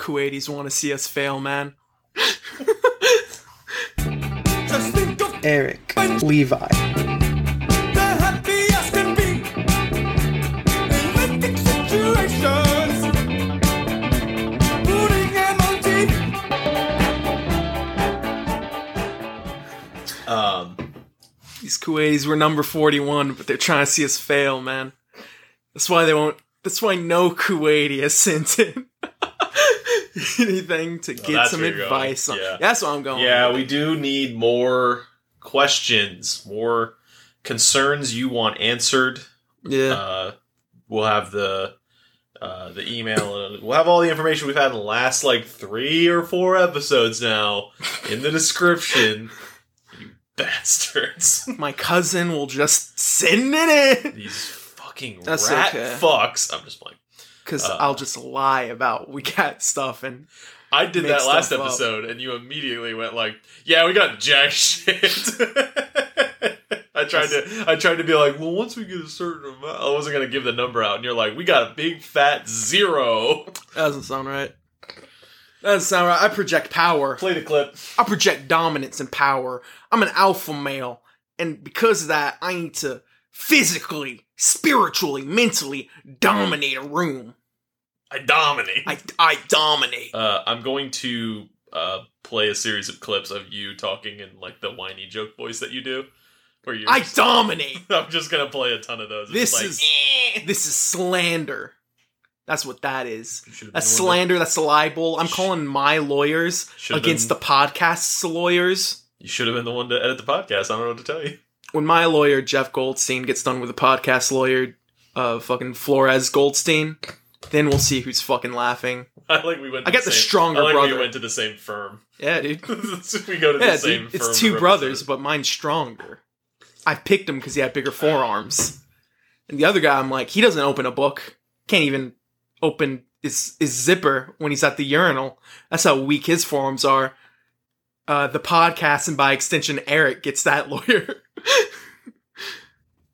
Kuwaitis want to see us fail, man. Just think of Eric Levi. the happiest can be in hectic situations. Putting them on TV. Um, These Kuwaitis were number 41, but they're trying to see us fail, man. That's why they won't. That's why no Kuwaiti has sent in anything to get Oh, some where going. advice on. Yeah. That's what I'm going. yeah, with. we do need more questions, more concerns you want answered. Yeah. Uh, we'll have the uh, the email. We'll have all the information we've had in the last like three or four episodes now in the description. You bastards! My cousin will just send it in These fucking That's rat okay. fucks. I'm just playing. Because Uh. I'll just lie about we got stuff and I did that last stuff up. episode, and you immediately went like, "Yeah, we got jack shit." I tried to, I tried to be like, "Well, once we get a certain amount, I wasn't gonna give the number out," and you're like, "We got a big fat zero. that doesn't sound right. That doesn't sound right. I project power. Play the clip. I project dominance and power. I'm an alpha male, and because of that, I need to physically, spiritually, mentally dominate a room. I dominate. I I dominate. uh, I'm going to uh, play a series of clips of you talking in like the whiny joke voice that you do, where you. I dominate. I'm just gonna play a ton of those. This like, is "Eh." this is slander. That's what that is. You should've That's been the one that- slander. That's a libel. I'm calling my lawyers Should've against been- the podcast's lawyers. You should have been the one to edit the podcast. I don't know what to tell you. When my lawyer Jeff Goldstein gets done with the podcast lawyer, uh, fucking Flores Goldstein, then we'll see who's fucking laughing. I like we went. To I got the same, stronger I like brother. We went to the same firm. Yeah, dude. we go to the Yeah, same dude. firm. It's two brothers, but mine's stronger. I picked him because he had bigger forearms, and the other guy, I'm like, he doesn't open a book. Can't even open his his zipper when he's at the urinal. That's how weak his forearms are. Uh, the podcast, and by extension, Eric gets that lawyer.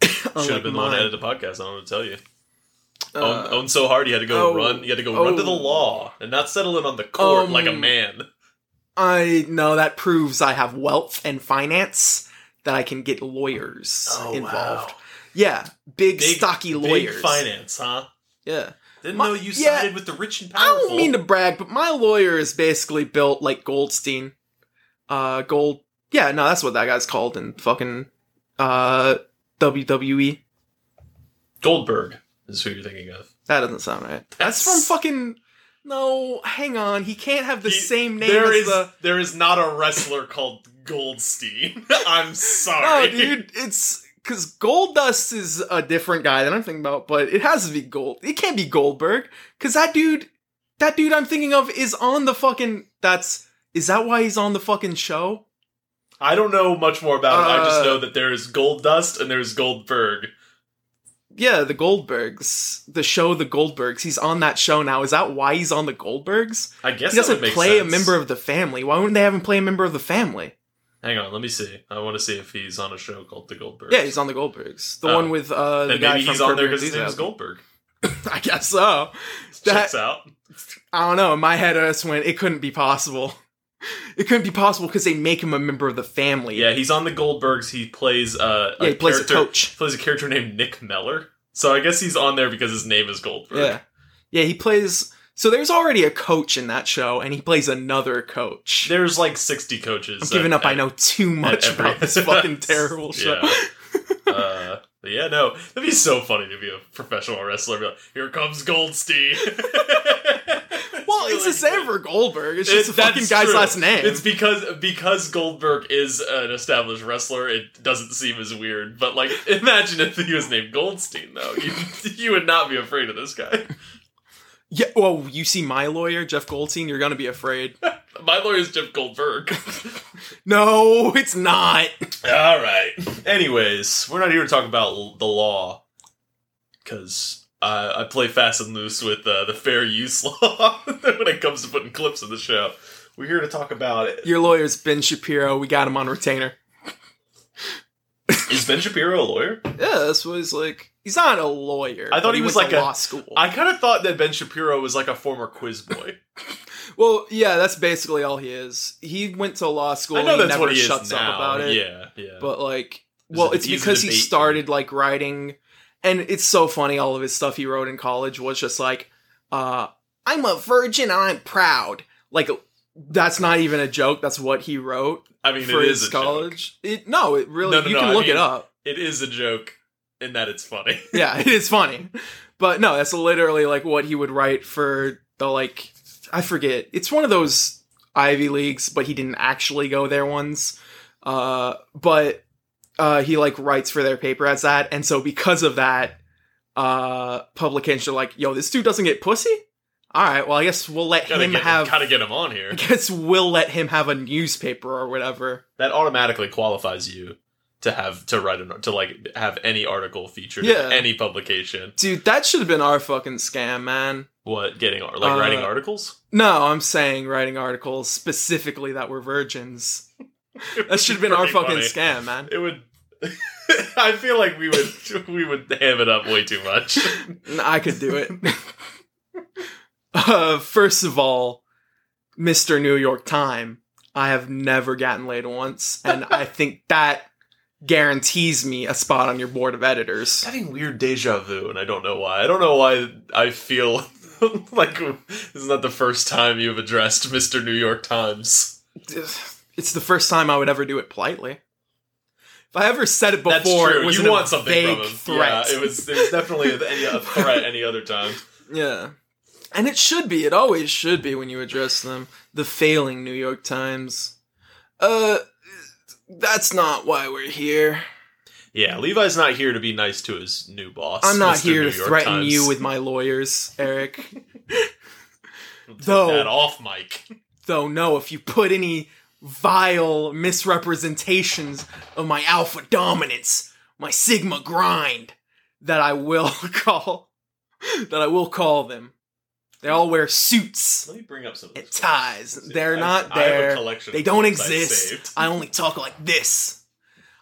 should have been the one to edit the podcast. I don't what to tell you. Uh, own, own so hard, you had to go oh, run. You had to go run to the oh. law and not settle it on the court Um, like a man. I know that proves I have wealth and finance that I can get lawyers involved. Yeah, big, stocky lawyers. Big finance, huh? Yeah. Didn't My- know you yeah, sided with the rich and powerful. I don't mean to brag, but my lawyer is basically built like Goldstein. Uh, Gold. Yeah, no, that's what that guy's called in fucking uh WWE. Goldberg is who you're thinking of. That doesn't sound right. That's from fucking. No, hang on. He can't have the He- same name There as is the. there is not a wrestler called Goldstein. I'm No, sorry, dude, it's because Goldust is a different guy that I'm thinking about, but it has to be Gold. It can't be Goldberg because that dude, that dude I'm thinking of is on the fucking. That's is that why he's on the fucking show? I don't know much more about it. I just Uh, know that there is Goldust and there's Goldberg. Yeah, the Goldbergs, the show, the Goldbergs. He's on that show now. Is that why he's on the Goldbergs? I guess he doesn't play sense. a member of the family. Why wouldn't they have him play a member of the family? Hang on, let me see. I want to see if he's on a show called The Goldbergs. Yeah, he's on the Goldbergs. The Oh. one with uh, the guy from he's on there because his name is Goldberg. I guess so. That- Checks out. I don't know. In my head, I just went, it couldn't be possible. It couldn't be possible because they make him a member of the family. Yeah, he's on the Goldbergs. He plays uh, Yeah, he plays a character, coach. Plays a character named Nick Mellor. So I guess he's on there because his name is Goldberg. Yeah. Yeah, he plays. So there's already a coach in that show, and he plays another coach. There's like 60 coaches. I'm giving at- up. I know too much about this fucking terrible show. Yeah. uh, but yeah, no, that'd be so funny to be a professional wrestler. Be like, Here comes Goldstein. well, it's the same for Goldberg. It's just It- the fucking guy's true. last name. It's because because Goldberg is an established wrestler. It doesn't seem as weird. But like, imagine if he was named Goldstein, though. You you would not be afraid of this guy. yeah. Well, you see my lawyer, Jeff Goldstein. You're gonna be afraid. My lawyer's Jeff Goldberg. no, it's not. All right. Anyways, we're not here to talk about l- the law because uh, I play fast and loose with uh, the fair use law when it comes to putting clips in the show. We're here to talk about it. Your lawyer's Ben Shapiro. We got him on retainer. Is Ben Shapiro a lawyer? Yeah, this was like. He's not a lawyer. I thought but he was like a- law school. I kind of thought that Ben Shapiro was like a former quiz boy. Well, yeah, that's basically all he is. He went to law school. I know and he that's never what he shuts is up now. about it. Yeah, yeah. But like, well, it- it's because he started like writing, and it's so funny. All of his stuff he wrote in college was just like, uh, "I'm a virgin and I'm proud." Like, that's not even a joke. That's what he wrote I mean, for it his is a joke. college. It, no, it really. No, no, you no, can I look it mean- up. It is a joke in that it's funny. yeah, it is funny. But no, that's literally like what he would write for the like I forget. It's one of those Ivy Leagues, but he didn't actually go there ones. Uh but uh he like writes for their paper as that, and so because of that, uh publications are like, yo, this dude doesn't get pussy? Alright, well I guess we'll let gotta him get, have gotta get him on here. I guess we'll let him have a newspaper or whatever. That automatically qualifies you to have to write an to like have any article featured Yeah. in any publication. Dude, that should have been our fucking scam, man. What getting like Uh, writing articles? No, I'm saying writing articles specifically that were virgins. That should have been our fucking funny. scam, man. It would. I feel like we would we would ham it up way too much. I could do it. uh, first of all, Mr. New York Time, I have never gotten laid once, and I think that guarantees me a spot on your board of editors. having weird deja vu, and I don't know why. I don't know why I feel like this is not the first time you've addressed Mr. New York Times. It's the first time I would ever do it politely. If I ever said it before, it was you want something vague from him. threat. Yeah, it was. It was definitely a, any, a threat any other time. Yeah. And it should be. It always should be when you address them. The failing New York Times. Uh, that's not why we're here. Yeah, Levi's not here to be nice to his new boss. I'm not Mr. here New to York threaten Times. you with my lawyers, Eric. Take though- that off, Mike. Though, no, if you put any vile misrepresentations of my alpha dominance, my sigma grind, that I will call, that I will call them. They all wear suits Let me bring up some. Of and this. ties. They're I- not I have a there. collection They of don't clips I exist. saved. I only talk like this.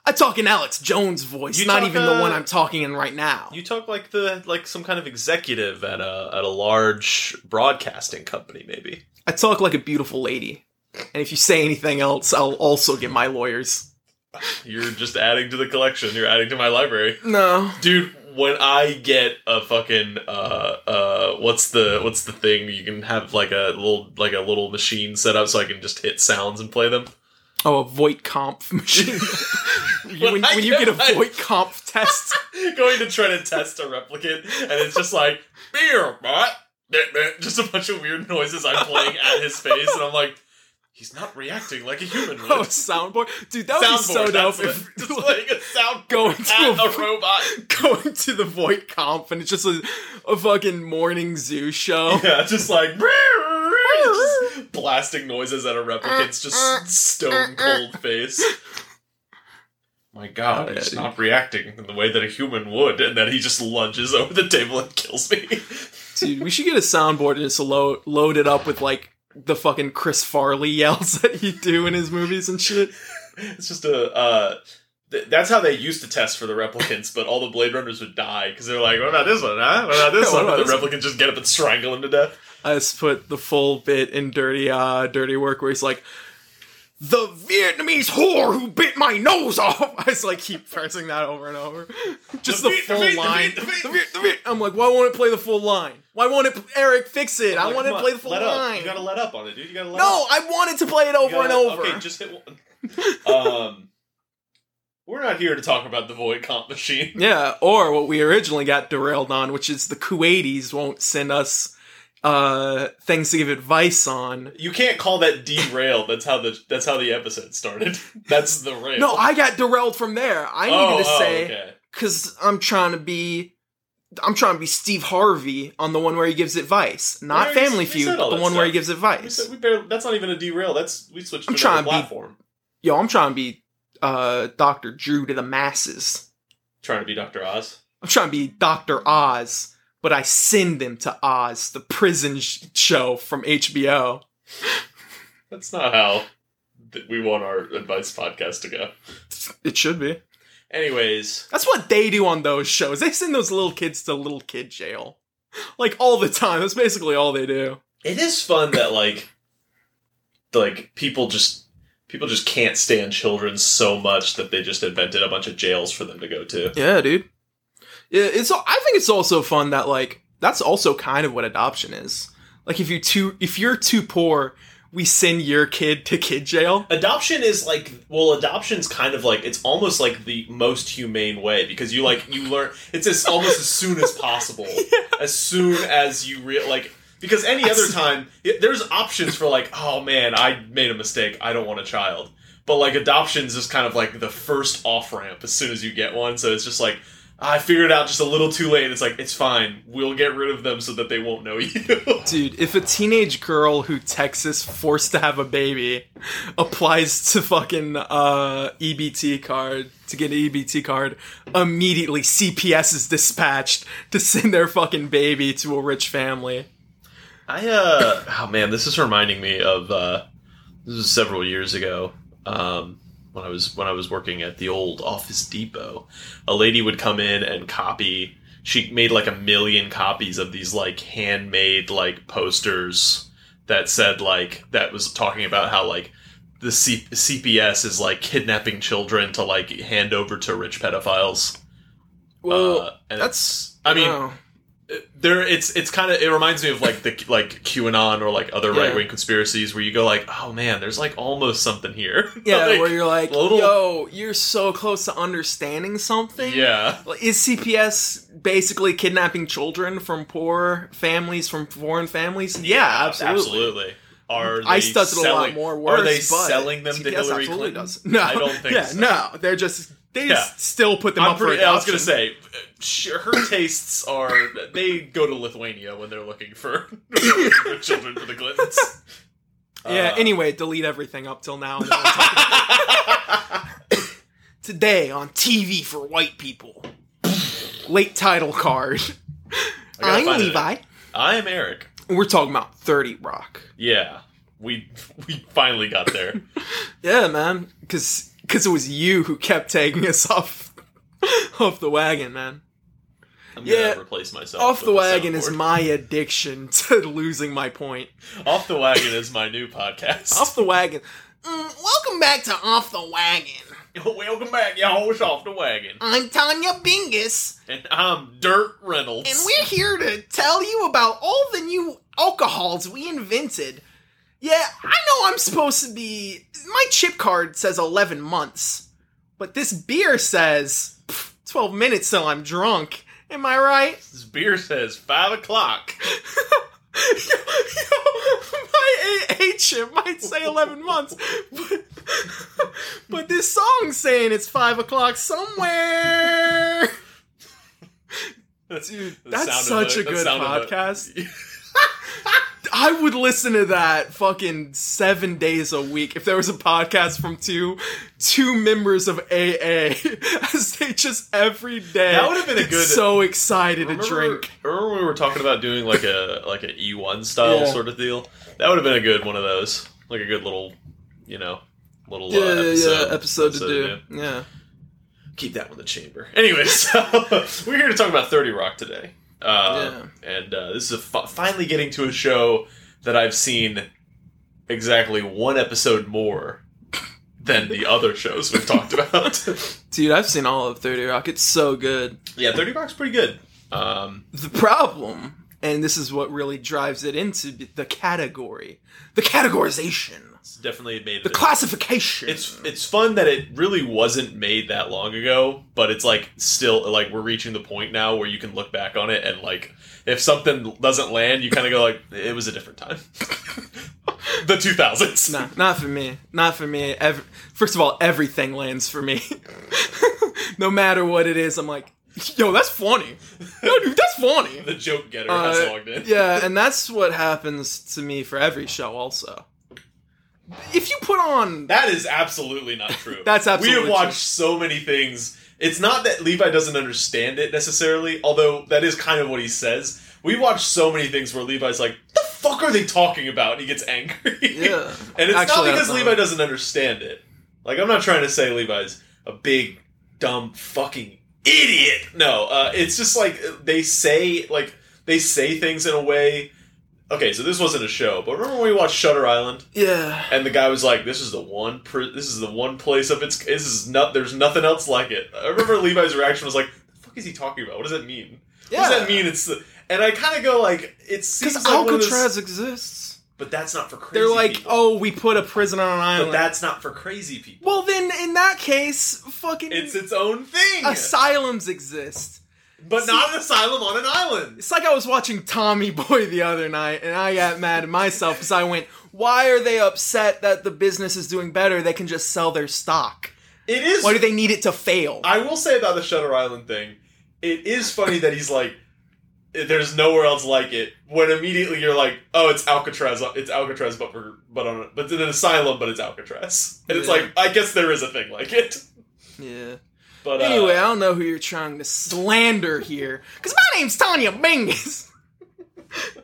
I talk in Alex Jones' voice, You not talk, even the uh, one I'm talking in right now. You talk like the like some kind of executive at a at a large broadcasting company, maybe. I talk like a beautiful lady. And if you say anything else, I'll also get my lawyers. You're just adding to the collection. You're adding to my library, No. dude. When I get a fucking uh uh what's the what's the thing you can have like a little like a little machine set up so I can just hit sounds and play them. Oh, a Voight-Kampff machine. when, When when you get get a my- Voight-Kampff test, Going to try to test a replicant and it's just like beer, but just a bunch of weird noises I'm playing at his face and I'm like. He's not reacting like a human oh, would. oh, soundboard. Dude, that would be so dope if it. Just playing a sound Going at to a- a robot. going to the Voight-Kampff and it's just a, a fucking morning zoo show. Yeah, just like just blasting noises at a replicant's just stone cold face. My God, Oh, he's not reacting in the way that a human would, and then he just lunges over the table and kills me. Dude, we should get a soundboard and just load load it up with like the fucking Chris Farley yells that he do in his movies and shit. it's just a. Uh, th- that's how they used to test for the replicants, but all the Blade Runners would die because they're like, "What about this one? Huh? What about this What one?" about the replicants just get up and strangle him to death. I just put the full bit in dirty uh dirty work where he's like the Vietnamese whore who bit my nose off. I just like keep pressing that over and over. Just The the, Viet- full the line. Viet- the Viet- The I'm like, why won't it play the full line? Why won't it Eric fix it? I Like, want to play the full line. You gotta let up on it, dude. You gotta let up. no, up. I wanted to play it over and gotta- over. Okay, just hit one. um, we're not here to talk about the Voight-Kampff machine. Yeah, or what we originally got derailed on, which is the Kuwaitis won't send us uh things to give advice on. You can't call that derailed. That's how the that's how the episode started. That's the rail. No, I got derailed from there. I oh, needed to oh, say okay. because I'm trying to be. I'm trying to be Steve Harvey on the one where he gives advice, not We Family we Feud, all the one where he stuff. gives advice. said we barely, that's not even a derail. That's we switched to I'm another trying to be- platform. Yo, I'm trying to be uh Doctor Drew to the masses. Trying to be Doctor Oz. I'm trying to be Doctor Oz, but I send them to Oz, the prison sh- show from HBO. That's not how th- we want our advice podcast to go. It should be. Anyways, That's what they do on those shows. They send those little kids to little kid jail. Like all the time. That's basically all they do. it is fun that like like people just people just can't stand children so much that they just invented a bunch of jails for them to go to. Yeah, dude. Yeah, it's. I think it's also fun that like that's also kind of what adoption is. Like if you too if you're too poor, we send your kid to kid jail. Adoption is like well, adoption's kind of like it's almost like the most humane way because you like you learn it's as almost as soon as possible, as soon as you re- like because any other time it, there's options for like oh man I made a mistake I don't want a child, but like adoption's just kind of like the first off ramp as soon as you get one, so it's just like. I figured it out just a little too late. It's like it's fine. We'll get rid of them so that they won't know you. Dude, if a teenage girl who Texas forced to have a baby applies to fucking uh, EBT card to get an EBT card, immediately CPS is dispatched to send their fucking baby to a rich family. I uh oh man, this is reminding me of uh this was several years ago. Um when I was when I was working at the old Office Depot. A lady would come in and copy she made like a million copies of these like handmade like posters that said like that was talking about how like the C- CPS is like kidnapping children to like hand over to rich pedophiles. Well, Uh, and that's. I mean. There it's it's kind of it reminds me of like the like QAnon or like other Yeah. right wing conspiracies where you go like oh man there's like almost something here yeah, Like, where you're like, little- yo, you're so close to understanding something. yeah Is CPS basically kidnapping children from poor families, from foreign families? Yeah, absolutely. absolutely are they ICE does it a lot selling, more worse. are they selling them to Hillary absolutely Clinton does. No, I don't think yeah, so. no. They're just they Yeah. still put them I'm up for pretty, adoption. I was gonna say her tastes are they go to Lithuania when they're looking for, for children for the Clintons Yeah. Uh, anyway, delete everything up till now. and then we'll talk about- Today on TV for white people. Late title card. I'm. Levi. I am Eric We're talking about 30 Rock. yeah we we finally got there Yeah, man. Because cause it was you who kept taking us off off the wagon, man. I'm gonna Yeah, replace myself Off the wagon is my addiction to losing my point. Off the Wagon is my new podcast. Off the wagon. Mm, welcome back to Off the Wagon. Welcome back, y'all. It's Off the Wagon. I'm Tanya Bingus, And I'm Dirt Reynolds. and we're here to tell you about all the new alcohols we invented. Yeah, I know I'm supposed to be. My chip card says 11 months, but this beer says 12 minutes till I'm drunk. Am I right? This beer says 5 o'clock. yo, yo, my chip might say 11 months, but, but this song's saying it's 5 o'clock somewhere. The that's such the- a good podcast. I would listen to that fucking seven days a week if there was a podcast from two two members of AA as they just every day That would've been a good- so excited to drink. remember when we were talking about doing like a like a E1 style Yeah. sort of deal? That would have been a good one of those. Like a good little, you know, little Yeah, uh, yeah, episode, yeah, episode to do. Yeah. Keep that one in the chamber. Anyway, so we're here to talk about 30 Rock today. Uh, And uh, this is fi- finally getting to a show that I've seen exactly one episode more than the other shows we've talked about. Dude, I've seen all of 30 Rock. It's so good. yeah, 30 Rock's pretty good. Um, The problem, and this is what really drives it into the category, the categorization, it's definitely made the it- classification. it's it's fun that it really wasn't made that long ago, but it's like still like we're reaching the point now where you can look back on it and like if something doesn't land, you kind of go like it was a different time. the 2000s. Nah, not for me. Not for me. Ev- First of all, everything lands for me. no matter what it is, I'm like, yo, that's funny. Yo, dude, that's funny. The joke getter has Uh, logged in. yeah, and that's what happens to me for every show. Also, if you put on That is absolutely not true. That's absolutely We have watched so many things. It's not that Levi doesn't understand it necessarily, although that is kind of what he says. We watched so many things where Levi's like, "The fuck are they talking about?" And he gets angry. Yeah. and it's Actually, not because Levi doesn't understand it. Like I'm not trying to say Levi's a big dumb fucking idiot. No, uh, it's just like they say like they say things in a way okay, so this wasn't a show, but remember when we watched Shutter Island? Yeah. And the guy was like, "This is the one. Pr- this is the one place of its. This is not. There's nothing else like it." I remember Levi's reaction was like, "The fuck is he talking about? What does that mean? What does that mean? It's the." And I kind of go like, "It seems Because like of those- Alcatraz exists. but that's not for crazy. People. They're like, people. oh, we put a prison on an island." but that's not for crazy people. well, then in that case, fucking It's its own thing, asylums exist. But not an asylum on an island. It's like I was watching Tommy Boy the other night, and I got mad at myself because I went, "Why are they upset that the business is doing better? They can just sell their stock. It is. Why do they need it to fail?" I will say about the Shutter Island thing, it is funny that he's like, "There's nowhere else like it." When immediately you're like, "Oh, it's Alcatraz. It's Alcatraz, but for but on but in an asylum, but it's Alcatraz." And it's like, I guess there is a thing like it. yeah. But uh, Anyway, I don't know who you're trying to slander here, because my name's Tanya Bingus,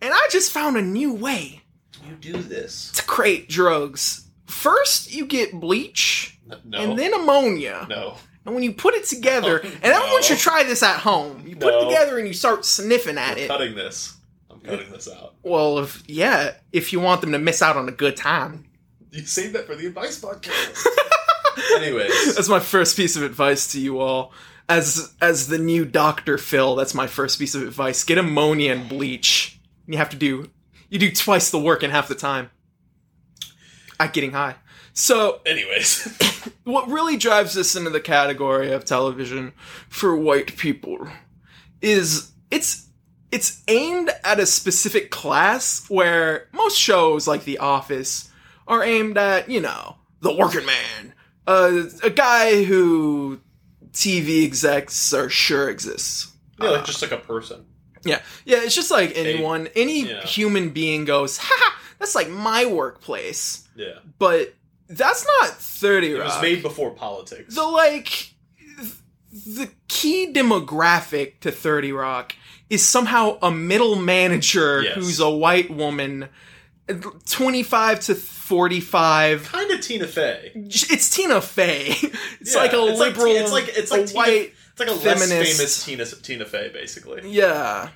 and I just found a new way you do this. to create drugs. First, you get bleach, No, and then ammonia. no. And when you put it together, Oh, and everyone no. should try this at home. You put it together and you start sniffing at I'm it. cutting this. I'm cutting this out. Well, if yeah, if you want them to miss out on a good time. You saved that for the advice podcast. Anyways, That's my first piece of advice to you all. As as the new Dr. Phil, that's my first piece of advice. Get ammonia and bleach. You have to do you do twice the work in half the time. At getting high. So anyways, what really drives this into the category of television for white people is it's it's aimed at a specific class where most shows like The Office are aimed at, you know, the working man. Uh, a guy who TV execs are sure exists. yeah, like just like a person. Yeah. Yeah, it's just like anyone, any yeah. human being goes, ha, that's like my workplace. Yeah, But that's not 30 Rock. it was made before politics. the like the key demographic to 30 Rock is somehow a middle manager Yes. who's a white woman 25 to 45 kind of Tina Fey. it's Tina Fey. It's Yeah, like a it's like liberal Ti- it's like it's like a Tina, white It's like a less famous Tina Tina Fey, basically. yeah.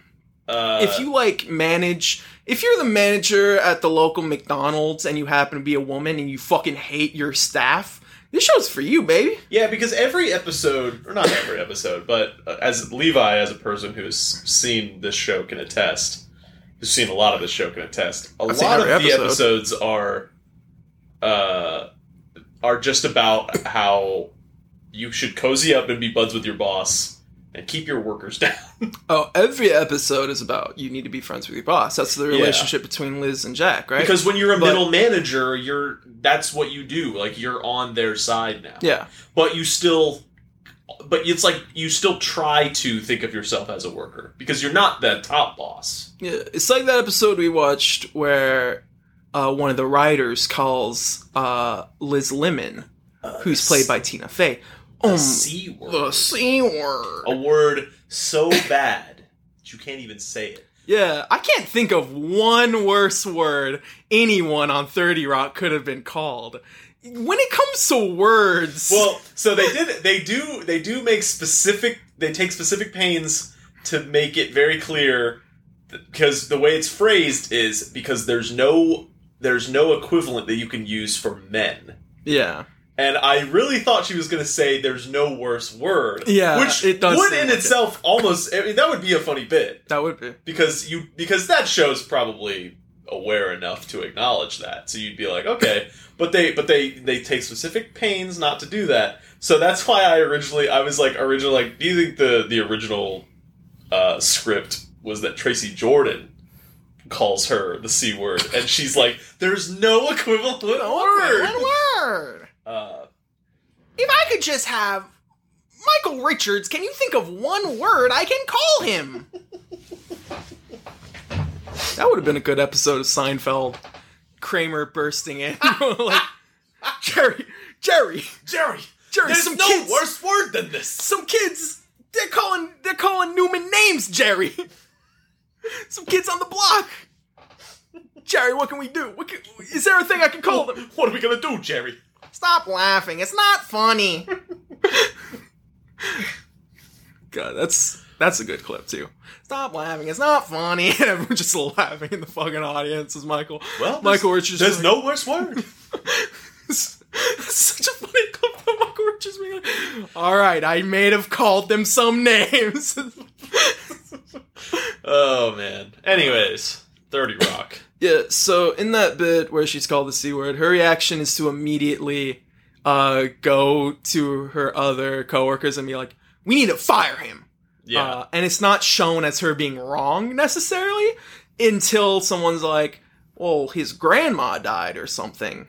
Uh, if you like manage if you're the manager at the local McDonald's and you happen to be a woman and you fucking hate your staff, this show's for you, baby. yeah, because every episode, or not every episode, but uh, as Levi, as a person who has seen this show, can attest, who's seen a lot of the show, can attest. A I've lot of every the episodes are, uh, are just about how you should cozy up and be buds with your boss and keep your workers down. Oh, every episode is about you need to be friends with your boss. That's the relationship between Liz and Jack, right? Because when you're a But- middle manager, you're that's what you do. Like you're on their side now. yeah, But you still but it's like you still try to think of yourself as a worker because you're not the top boss. yeah, it's like that episode we watched where uh, one of the writers calls uh, Liz Lemon, who's played by Tina Fey, The um, C word. the c word. a word so bad that you can't even say it. Yeah, I can't think of one worse word anyone on 30 Rock could have been called. When it comes to words, Well, so they did they do they do make specific they take specific pains to make it very clear because the way it's phrased is because there's no there's no equivalent that you can use for men. yeah. And I really thought she was going to say there's no worse word. Yeah, which it does would in like it. itself almost I mean, that would be a funny bit That would be. because you because that show's probably aware enough to acknowledge that. So you'd be like, okay, but they but they they take specific pains not to do that. So that's why I originally I was like originally like, do you think the the original uh, script was that Tracy Jordan calls her the c word and she's like, there's no equivalent word. One word. Uh, If I could just have Michael Richards, can you think of one word I can call him? that would have been a good episode of Seinfeld. Kramer bursting in, like Jerry, Jerry, Jerry, Jerry. there's some no kids, worse word than this. some kids. They're calling, they're calling Newman names, Jerry. some kids on the block. Jerry, what can we do? What can, is there a thing I can call them? What are we gonna do, Jerry? Stop laughing. It's not funny. God, that's That's a good clip too. Stop laughing. It's not funny. And everyone's just laughing in the fucking audience as Michael. Well, Michael Richards. there's like- no worse word. It's such a funny clip of Michael Richards being like, All right, I may have called them some names. oh man. Anyways, Thirty Rock. yeah. So in that bit where she's called the c word, her reaction is to immediately uh, go to her other coworkers and be like, "We need to fire him." Yeah. Uh, and it's not shown as her being wrong necessarily until someone's like, well, his grandma died or something.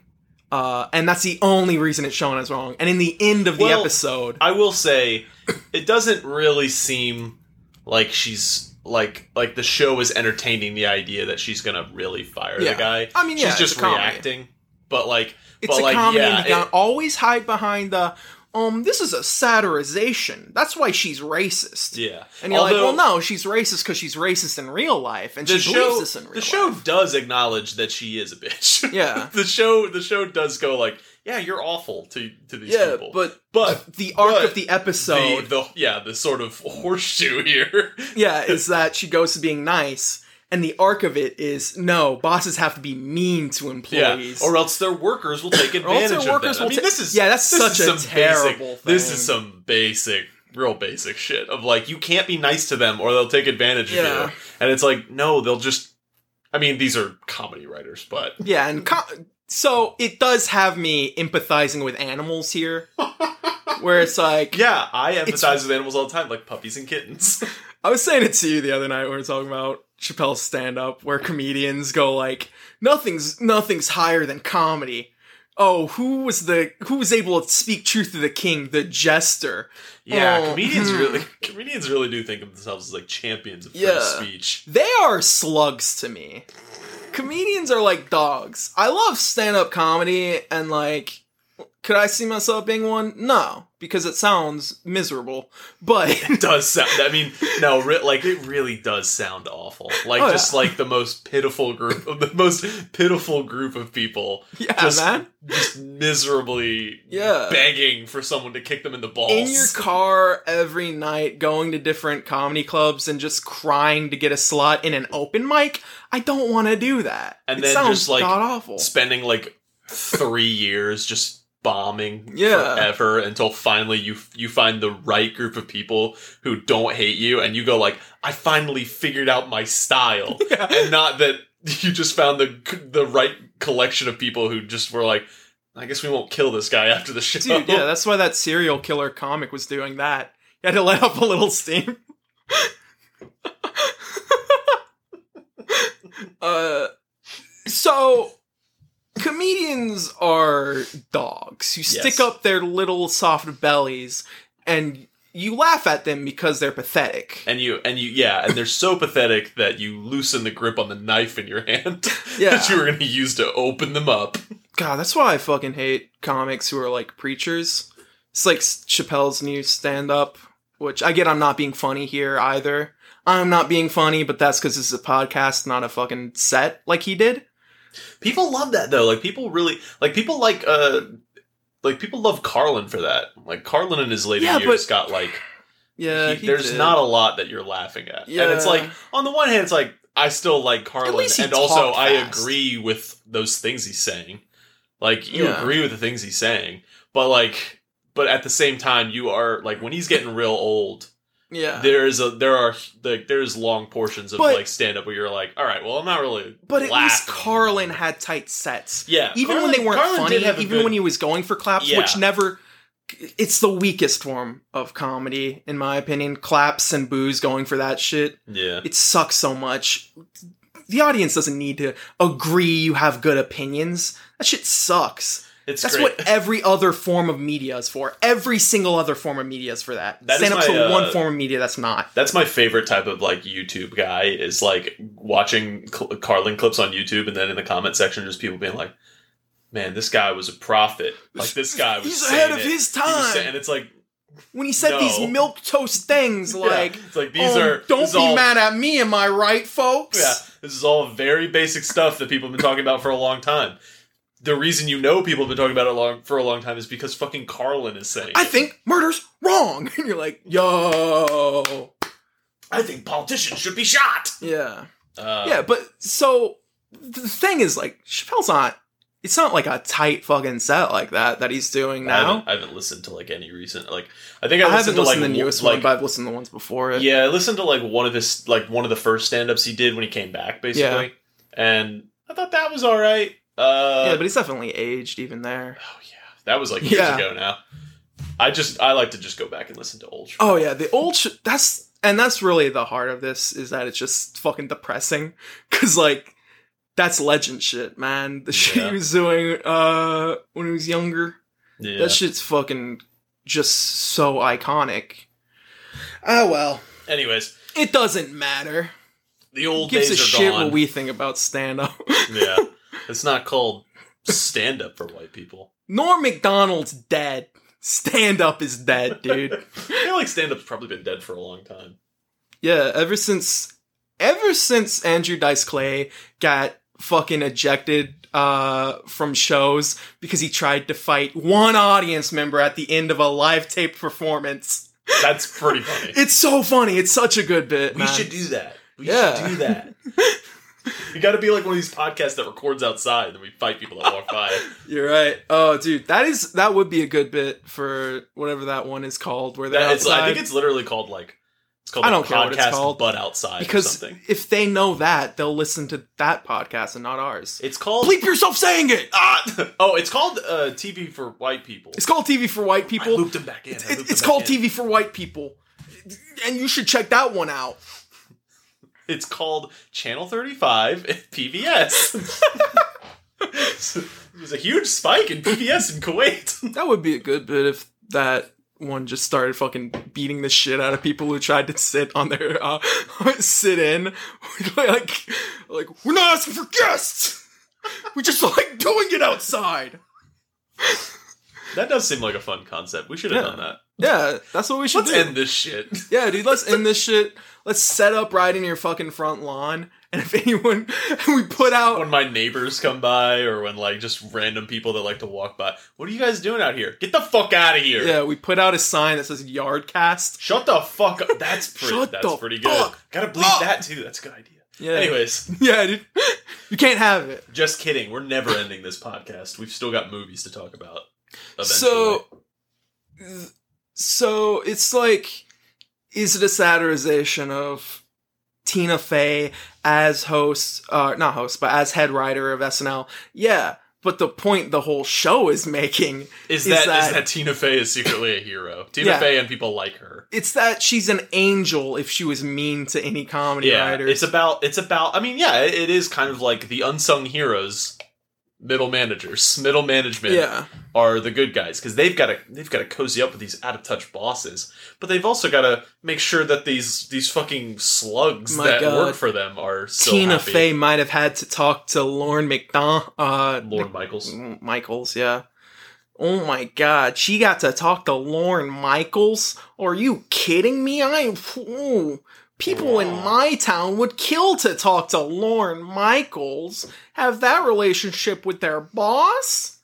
Uh, and that's the only reason it's shown as wrong. And in the end of the Well, episode, I will say, it doesn't really seem like she's like like the show is entertaining the idea that she's gonna really fire Yeah. the guy. I mean, yeah, she's just reacting. But like, it's but a like, comedy yeah, and you it- always hide behind the, um, this is a satirization. That's why she's racist. yeah. And you're Although, like, well, no, she's racist because she's racist in real life, and she show believes this in real life. the show life. does acknowledge that she is a bitch. Yeah. the show the show does go like, yeah, you're awful to to these Yeah, people. but but the arc but of the episode the, the yeah the sort of horseshoe here. yeah, is that she goes to being nice, and the arc of it is no, bosses have to be mean to Yeah, employees. or else their workers will take Or else advantage of them. I mean, ta- this is Yeah, that's such a some terrible Basic, this is some basic, real basic shit of like you can't be nice to them or they'll take advantage Yeah. of you. And it's like no, they'll just. I mean, these are comedy writers, but yeah, and co- so it does have me empathizing with animals here, where it's like yeah, I empathize with animals all the time, like puppies and kittens. I was saying it to you the other night. When we were talking about Chappelle's stand up, where comedians go like, "Nothing's nothing's higher than comedy." Oh, who was the who was able to speak truth to the king? The jester. yeah, Oh, comedians hmm. really, comedians really do think of themselves as like champions of free speech. They are slugs to me. Comedians are like dogs. I love stand up comedy and like could I see myself being one? No, because it sounds miserable. But It does sound. I mean, no, re- like it really does sound awful. Like Oh, just yeah. like the most pitiful group of the most pitiful group of people. yeah, just, man. just miserably Yeah. begging for someone to kick them in the balls. In your car every night, going to different comedy clubs and just crying to get a slot in an open mic. I don't want to do that. And it then just, like, god awful. spending like three years just bombing Yeah. forever until finally you you find the right group of people who don't hate you and you go like I finally figured out my style Yeah. and not that you just found the the right collection of people who just were like I guess we won't kill this guy after the show. Dude, yeah, that's why that serial killer comic was doing that. You had to let off a little steam. uh, so comedians are dogs who stick Yes. up their little soft bellies, and you laugh at them because they're pathetic. and you and you yeah, and they're so pathetic that you loosen the grip on the knife in your hand Yeah. that you were going to use to open them up. God, that's why I fucking hate comics who are like preachers. It's like Chappelle's new stand up, which I get I'm not being funny here either. I'm not being funny, but that's because this is a podcast, not a fucking set like he did. People love that though. Like people really like people like uh like people love Carlin for that. Like Carlin in his later Yeah, years but- got like Yeah, he- he there's did. not a lot that you're laughing at. yeah. And it's like on the one hand it's like I still like Carlin and also talked I agree with those things he's saying. Like you Yeah. agree with the things he's saying, but like but at the same time you are like when he's getting real old yeah. there's a there are like there's long portions of But- like stand up where you're like all right well I'm not really but at least. Carlin had tight sets. yeah Even when they weren't Carlin funny, did have a even good- when he was going for claps, Yeah. which never. It's the weakest form of comedy, in my opinion. Claps and boos going for that shit. yeah it sucks so much. The audience doesn't need to agree you have good opinions. That shit sucks. It's That's great. what every other form of media is for. Every single other form of media is for that. That Stand up's my, the uh, one form of media that's not. That's my favorite type of like YouTube guy is like watching Cl- Carlin clips on YouTube and then in the comment section just people being like, "Man, this guy was a prophet. Like this guy was He's ahead of it. his time." saying- and it's like When he said No. these milquetoast things, like, yeah, it's like these "Oh, are don't be all- mad at me, am I right, folks? Yeah, this is all very basic stuff that people have been talking about for a long time. The reason you know people have been talking about it long for a long time is because fucking Carlin is saying. I it. think murder's wrong. And you're like, yo. I think politicians should be shot. Yeah. Uh, yeah, but so the thing is, like, Chappelle's not. It's not like a tight fucking set like that that he's doing I now. haven't, I haven't listened to like any recent like I think I, I, haven't listened to like the newest like one, but I've listened to the ones before it. yeah I listened to like one of his like one of the first stand ups he did when he came back basically and I thought that was all right. Uh, yeah, but he's definitely aged even there. oh yeah, that was like years Yeah. ago now. I just I like to just go back and listen to old. Oh yeah, the old sh- that's and that's really the heart of this is that it's just fucking depressing because like that's legend shit, man. The shit Yeah. he was doing uh when he was younger, yeah. that shit's fucking just so iconic. Ah well, Anyways, it doesn't matter. the old Gives a days are shit gone. what we think about stand up. yeah, it's not called stand up for white people. Norm Macdonald's dead. Stand up is dead, dude. I feel like stand up's probably been dead for a long time. Yeah, ever since ever since Andrew Dice Clay got fucking ejected uh from shows because he tried to fight one audience member at the end of a live tape performance. That's pretty funny. It's so funny. It's such a good bit. We man. should do that. We Yeah. should do that. you got to be like one of these podcasts that records outside, and we fight people that walk by. You're right. Oh, dude, that is that would be a good bit for whatever that one is called where they're That, it's, I think it's literally called like it's called I don't care what it's called. but outside or because something. if they know that, they'll listen to that podcast and not ours. It's called Bleep yourself saying it. Ah! oh, it's called uh, TV for white people. It's called TV for white I people. looped them back in. I It's, it's them called in. TV for white people, and you should check that one out. It's called Channel Thirty Five PBS. There's a huge spike in PBS in Kuwait. That would be a good bit if that one just started fucking beating the shit out of people who tried to sit on their uh, sit in. like, like we're not asking for guests. We just like doing it outside. That does seem like a fun concept. We should have Yeah. done that. Yeah, that's what we should Let's do. end this shit. Yeah, dude, let's end this shit. Let's set up right in your fucking front lawn, and if anyone, we put out when my neighbors come by or when like just random people that like to walk by what are you guys doing out here get the fuck out of here Yeah, we put out a sign that says yard cast. shut the fuck up that's pretty Shut that's pretty good gotta bleep up. that too that's a good idea Yeah. anyways Yeah, dude. You can't have it. just kidding we're never ending this podcast we've still got movies to talk about eventually. So so it's like is it a satirization of Tina Fey as host uh not host, but as head writer of SNL? Yeah. But the point the whole show is making is is that, that- is that tina fey is secretly a hero tina Yeah. fey and people like her it's that she's an angel if she was mean to any comedy yeah writers. it's about it's about i mean yeah it, it is kind of like the unsung heroes middle managers middle management yeah. are the good guys because they've got to they've got to cozy up with these out of touch bosses, but they've also got to make sure that these these fucking slugs My that God. work for them are still Tina happy. Fey might have had to talk to Lauren McDonald. Uh, Lorne Michaels. Mm, Michaels, yeah. Oh my god, she got to talk to Lorne Michaels? Are you kidding me? I ooh, people in my town would kill to talk to Lorne Michaels. Have that relationship with their boss?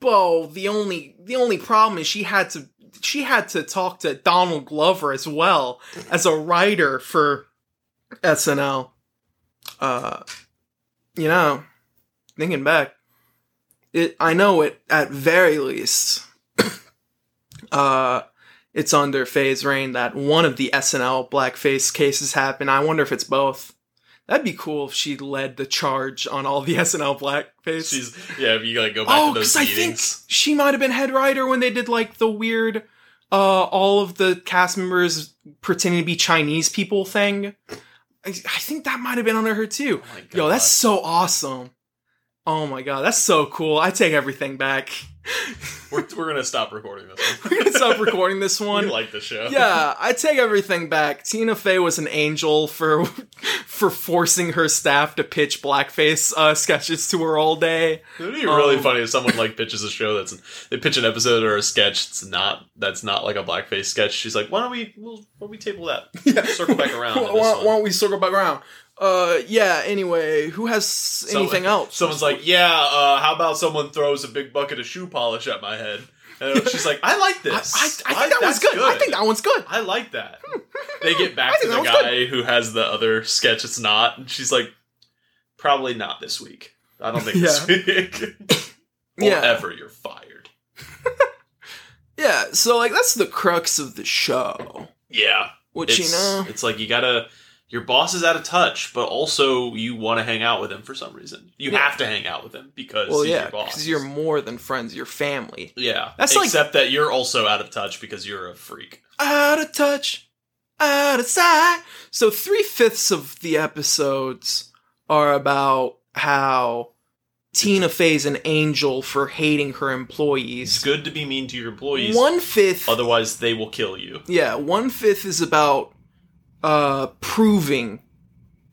Bo, the only the only problem is she had to she had to talk to Donald Glover as well as a writer for SNL. Uh you know, thinking back, it I know it at very least uh it's under Fey's reign that one of the SNL blackface cases happened. I wonder if it's both. That'd be cool if she led the charge on all the SNL blackface. She's yeah. If you like go back oh, to those because I think she might have been head writer when they did like the weird, uh, all of the cast members pretending to be Chinese people thing. I, I think that might have been under her too. Oh Yo, that's so awesome. Oh my god, that's so cool. I take everything back. we're we're gonna stop recording this. One. We're gonna stop recording this We one. like the show. Yeah, I take everything back. Tina Fey was an angel for for forcing her staff to pitch blackface uh, sketches to her all day. It'd be really Um, funny if someone like pitches a show that's they pitch an episode or a sketch that's not that's not like a blackface sketch. She's like, why don't we we'll, why don't we table that? Yeah. Circle back around. Why, why- why don't we circle back around? Uh, yeah. Anyway, who has Someone- anything else? Someone's like, yeah, uh, how about someone throws a big bucket of shoe polish at my head? And she's like, I like I, this. I, I think that one's that's good. I think that one's good. I like that. They get I back to think the that was guy who has the other sketch. It's not, and she's like, probably not this week. I don't think this week. or Yeah. ever. You're fired. Yeah, so like that's the crux of the show. Yeah. Which it's, you know, it's like you gotta. Your boss is out of touch, but also you want to hang out with him for some reason. You Yeah. have to hang out with him because well, he's yeah, your boss. because you're more than friends. You're family. yeah, That's like- except that you're also out of touch because you're a freak. Out of touch, out of sight. So three fifths of the episodes are about how Tina Fey's an angel for hating her employees. It's good to be mean to your employees. One fifth, Otherwise, they will kill you. yeah, one fifth is about uh proving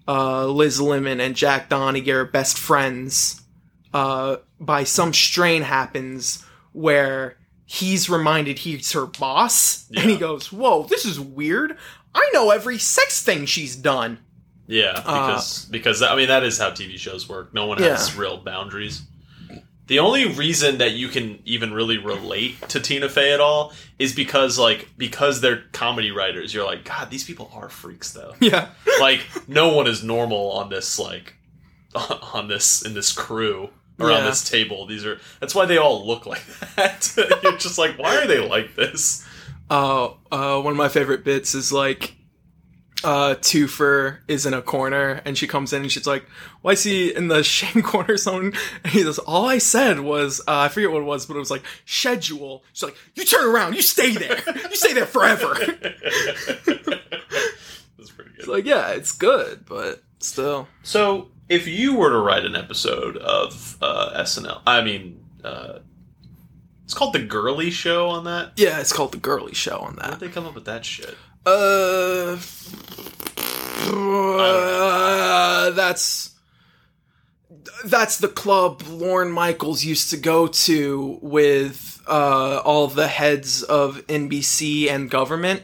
uh Liz Lemon and Jack Donaghy are best friends uh by some strain happens where he's reminded he's her boss and he goes, Whoa, this is weird. I know every sex thing she's done. Yeah, Uh, because because I mean that is how TV shows work. No one has real boundaries. The only reason that you can even really relate to Tina Fey at all is because like because they're comedy writers. You're like, God, these people are freaks though. Yeah. like no one is normal on this like on this in this crew around Yeah. this table. These are that's why they all look like that. You're just like, why are they like this? Uh, uh, one of my favorite bits is like, uh, Toofer is in a corner and she comes in and she's like, "Why is he in the shame corner?" or something. And he says, "All I said was, uh, I forget what it was, but it was like schedule." She's like, "You turn around, you stay there, you stay there forever." That's pretty good. It's like, yeah, it's good, but still, So, if you were to write an episode of uh, SNL, I mean, uh, it's called the Girlie Show on that. yeah, it's called the Girlie Show on that. How that. did they come up with that shit? Uh, uh, that's that's the club Lorne Michaels used to go to with uh, all the heads of NBC and government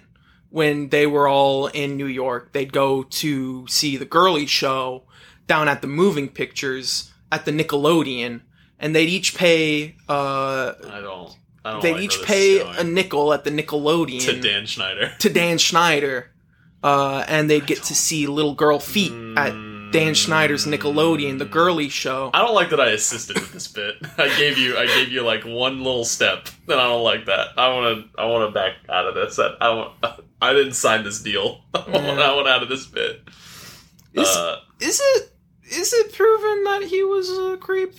when they were all in New York. They'd go to see the Girlie Show down at the Moving Pictures at the Nickelodeon, and they'd each pay. Uh, I don't. They'd each pay a nickel at the Nickelodeon to Dan Schneider. to Dan Schneider, uh, and they'd get to see little girl feet at Dan Schneider's Nickelodeon, the girly show. I don't like that I assisted with this bit. I gave you. I gave you like one little step, and I don't like that. I want to. I want to back out of this. I, I want. I didn't sign this deal. I want, Yeah. I want out of this bit. Is, Uh, is it is it proven that he was a creep,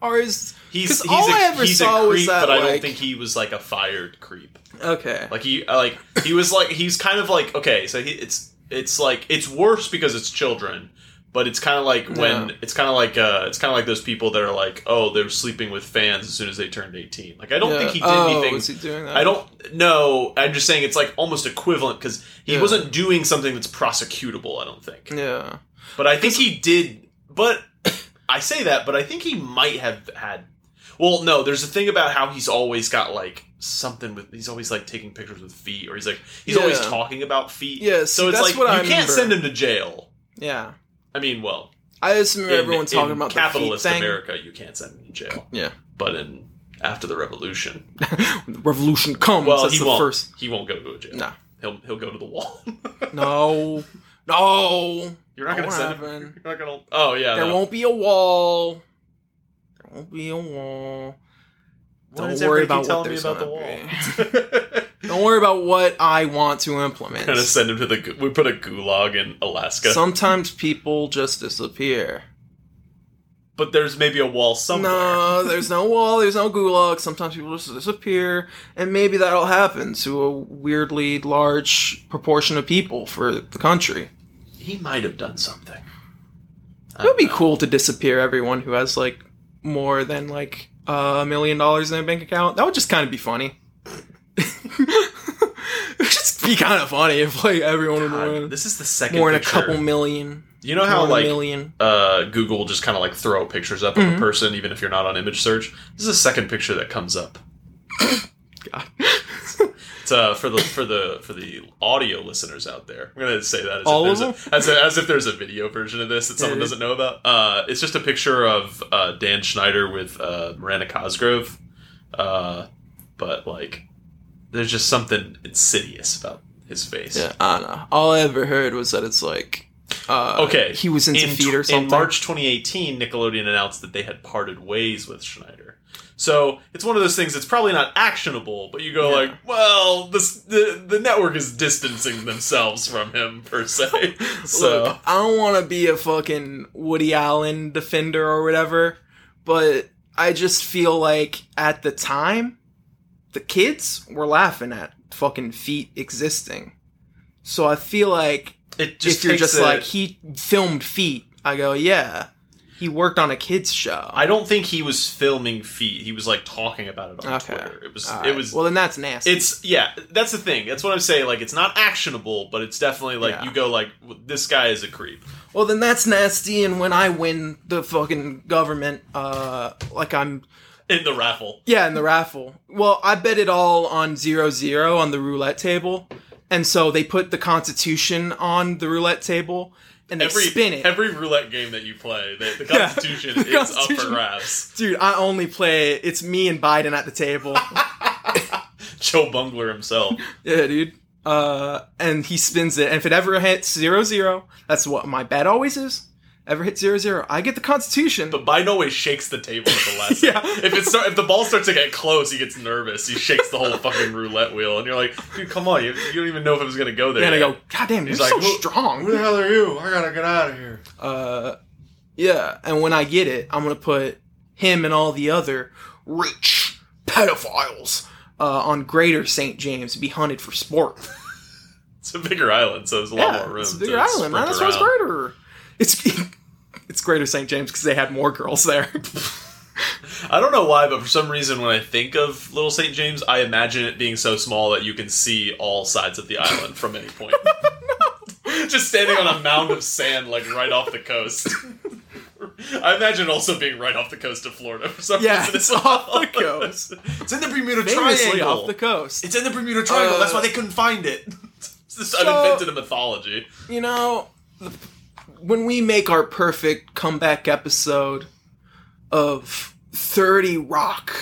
or is he's he's all a, I ever he's saw a was that, but I don't think he was like a fired creep. okay? Like he uh, like he was like he's kind of like okay, so he, it's it's like it's worse because it's children, but it's kind of like when Yeah. it's kind of like uh it's kind of like those people that are like oh they're sleeping with fans as soon as they turned eighteen. Like I don't Yeah. think he did oh, anything. Was he doing that? I don't know. I'm just saying it's like almost equivalent because he Yeah. wasn't doing something that's prosecutable. I don't think, Yeah. but I think he did. But I say that, but I think he might have had. Well, no, there's a thing about how he's always got like something with. He's always like taking pictures with feet, or he's like he's always talking about feet. Yeah, so it's like what you I can't remember. send him to jail. Yeah. I mean, well, I just remember in, everyone talking in about capitalist. America, you can't send him to jail. Yeah. But in after the revolution, When the revolution comes. well, he the won't. first. He won't go to a jail. No. he'll he'll go to the wall. No. No. You're not gonna send him. You're not gonna. Oh yeah. There no. won't be a wall. There won't be a wall. Don't worry about what there's me about the wall. Don't worry about what I want to implement. Gonna send him to the. We put a gulag in Alaska, Sometimes people just disappear. but there's maybe a wall somewhere. No, there's no wall, there's no gulag. Sometimes people just disappear, and maybe that'll happen to a weirdly large proportion of people for the country. He might have done something. It would be know. cool to disappear everyone who has like more than like a million dollars in their bank account. That would just kind of be funny. it would just be kind of funny if like everyone would God, win this is the second. more than a picture. couple million. You know how like million. uh, Google just kind of like throw pictures up Mm-hmm. of a person, even if you're not on image search. This is the second picture that comes up. God. It's, uh, for the for the for the audio listeners out there. I'm gonna say that as All if of there's a, as, a, as if there's a video version of this that someone doesn't know about. Uh, it's just a picture of uh, Dan Schneider with uh, Miranda Cosgrove, uh, but like, there's just something insidious about his face. Yeah, I don't know. All I ever heard was that it's like, uh, Okay, he was into in, feet or something. In March 2018, Nickelodeon announced that they had parted ways with Schneider. So it's one of those things that's probably not actionable, but you go Yeah. like, well, this, the the network is distancing themselves from him per se. So Look, I don't want to be a fucking Woody Allen defender or whatever, but I just feel like at the time, the kids were laughing at fucking feet existing. So I feel like it just if you're just a- like he filmed feet, I go, yeah, he worked on a kids show. I don't think he was filming feet. He was like talking about it on okay, Twitter. It was All it right. was well then that's nasty. It's yeah, that's the thing. That's what I'm saying. Like, it's not actionable, but it's definitely like Yeah. you go like, this guy is a creep. Well, then that's nasty. And when I win the fucking government, uh, like I'm, In the raffle, yeah, in the raffle. Well, I bet it all on zero zero on the roulette table, and so they put the Constitution on the roulette table, and they every spin it. every roulette game that you play, the, the Yeah. Constitution The is up for grabs. Dude, I only play. It's me and Biden at the table. Joe Bungler himself. yeah, dude. Uh, and he spins it, and if it ever hits zero zero, that's what my bet always is. Ever hit zero zero, I get the Constitution. But Biden always shakes the table at the last. Yeah. second. If it start, if the ball starts to get close, he gets nervous. He shakes the whole fucking roulette wheel, and you're like, dude, come on, you, you don't even know if it was gonna go there. and I go, God damn, you're He's like, so "Who- strong. Who the hell are you? I gotta get out of here. Uh, yeah, and when I get it, I'm gonna put him and all the other rich pedophiles uh, on Greater St. James to be hunted for sport. It's a bigger island, so there's a lot yeah, more room. it's a bigger island, man. That's why it's greater. It's it's Greater St. James because they had more girls there. I don't know why, but for some reason, when I think of Little St. James, I imagine it being so small that you can see all sides of the island from any point. Just standing on a mound of sand, like right off the coast. I imagine also being right off the coast of Florida for some Yeah, reason. it's off the coast. it's in the Bermuda Famously Triangle. off the coast. It's in the Bermuda Triangle. That's Uh, why they couldn't find it. It's this So- uninvented mythology. you know, the, when we make our perfect comeback episode of 30 Rock.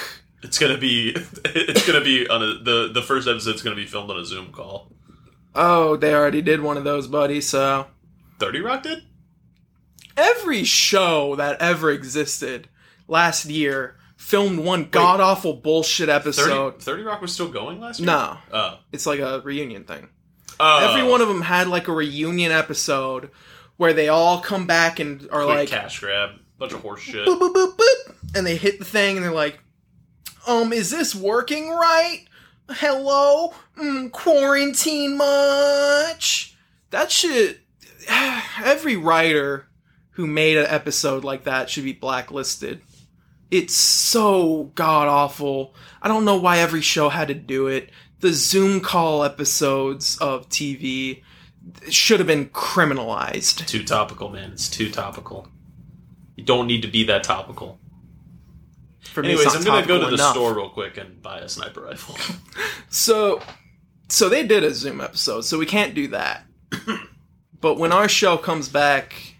It's gonna be. It's gonna be on a, the the first episode's gonna be filmed on a Zoom call. Oh, they already did one of those, buddy, so. Thirty Rock did. every show that ever existed last year filmed one god awful bullshit 30, episode. 30 Rock was still going last year. No, Oh. it's like a reunion thing. Oh. Every one of them had like a reunion episode where they all come back and are Quick like, cash grab, bunch of horse shit. boop, boop, boop, boop, and they hit the thing and they're like, um, is this working right? Hello? Mm, quarantine much? That shit. Every writer who made an episode like that should be blacklisted. It's so god awful. I don't know why every show had to do it. The Zoom call episodes of TV should have been criminalized. Too topical, man. It's too topical. You don't need to be that topical. For Anyways, I'm gonna go to the enough. store real quick and buy a sniper rifle. So, so they did a Zoom episode, so we can't do that. but when our show comes back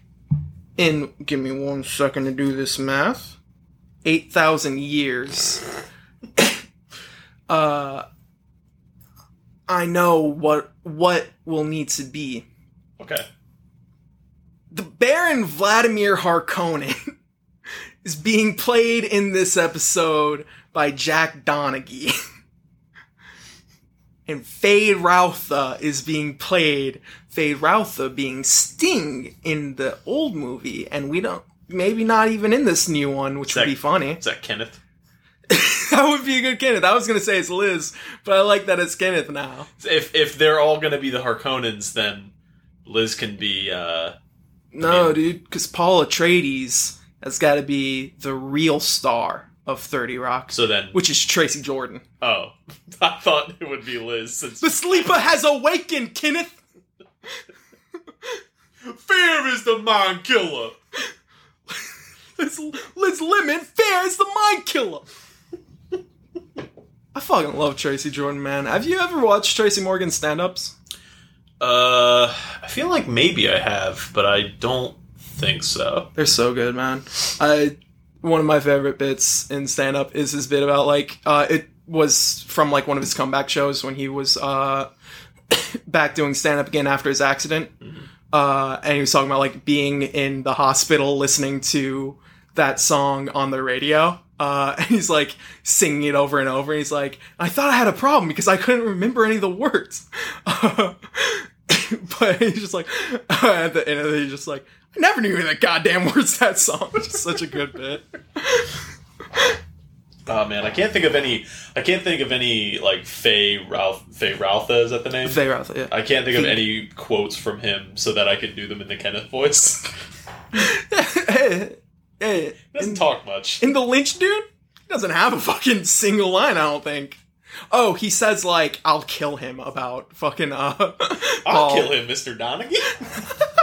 in, give me one second to do this math, eight thousand years, uh, I know what what will need to be. okay. The Baron Vladimir Harkonnen is being played in this episode by Jack Donaghy. and Feyd-Rautha is being played, Feyd-Rautha being Sting in the old movie, and we don't, maybe not even in this new one, which would be funny. Is that Kenneth? that would be a good Kenneth. I was gonna say it's Liz, but I like that it's Kenneth now. If if they're all gonna be the Harkonnens, then Liz can be. uh No, dude, because Paul Atreides has got to be the real star of 30 Rock, So then, which is Tracy Jordan. oh, I thought it would be Liz since The sleeper has awakened, Kenneth! fear is the mind killer. Liz, Liz Lemon, fair is the mind killer! I fucking love Tracy Jordan, man. Have you ever watched Tracy Morgan stand ups? Uh, I feel like maybe I have, but I don't think so. They're so good, man. I one of my favorite bits in stand up is his bit about like uh it was from like one of his comeback shows when he was uh, back doing stand up again after his accident. Uh, and he was talking about like being in the hospital listening to that song on the radio. Uh, and he's like singing it over and over. And he's like, I thought I had a problem because I couldn't remember any of the words. but he's just like, at the end of it, he's just like, I never knew the goddamn words that song, which is such a good bit. Oh man, I can't think of any. I can't think of any like Faye Ralph. Faye Ralpha is that the name? Faye Ralph, yeah. I can't think of any quotes from him so that I could do them in the Kenneth voice. hey, hey, doesn't in, talk much. in the Lynch dude, he doesn't have a fucking single line, I don't think. Oh, he says like, "I'll kill him" about fucking uh. I'll kill him, Mr. Donaghy.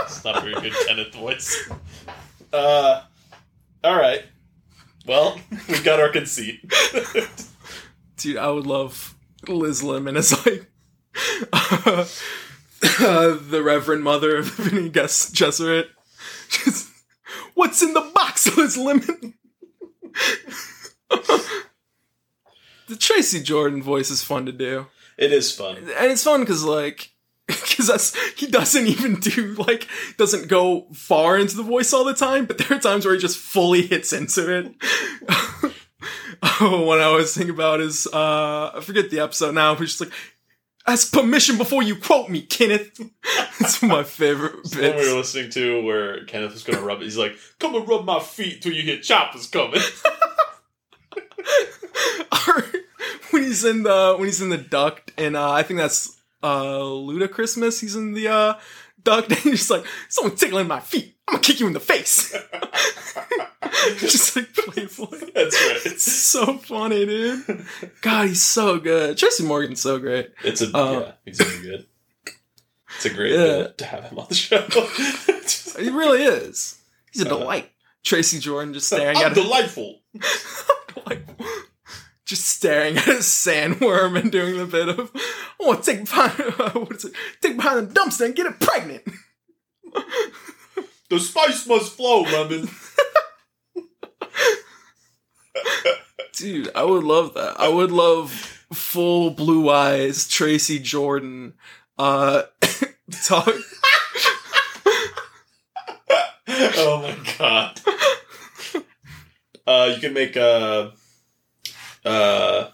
it's not a very good Kenneth voice. Uh, all right. Well, we got our conceit. Dude, I would love Liz Lemon as like uh, the Reverend Mother of the Bene Gesserit. Just, what's in the box, Liz Lemon? the Tracy Jordan voice is fun to do. it is fun. and it's fun because like because he doesn't even do like doesn't go far into the voice all the time but there are times where he just fully hits into it oh what i was thinking about is uh i forget the episode now but just like ask permission before you quote me kenneth it's my favorite One we were listening to where Kenneth was going to rub it. He's like, "Come and rub my feet till you hear choppers coming." When he's in the when he's in the duct and uh i think that's uh Ludachristmas he's in the uh duct and he's just like someone tickling my feet i'm gonna kick you in the face just like playfully That's right. it's so funny dude god he's so good tracy morgan's so great It's a Uh, yeah. He's really good. It's a great Yeah. bit to have him on the show. he really is he's a Uh, delight tracy jordan just staring I'm at him delightful. just staring at a sandworm and doing the bit of, I want to take behind, what is it? Take behind the dumpster and get it pregnant. The spice must flow, lemon. Dude, I would love that. I would love full blue eyes Tracy Jordan. Uh, talk. oh my god. Uh, you can make uh, uh.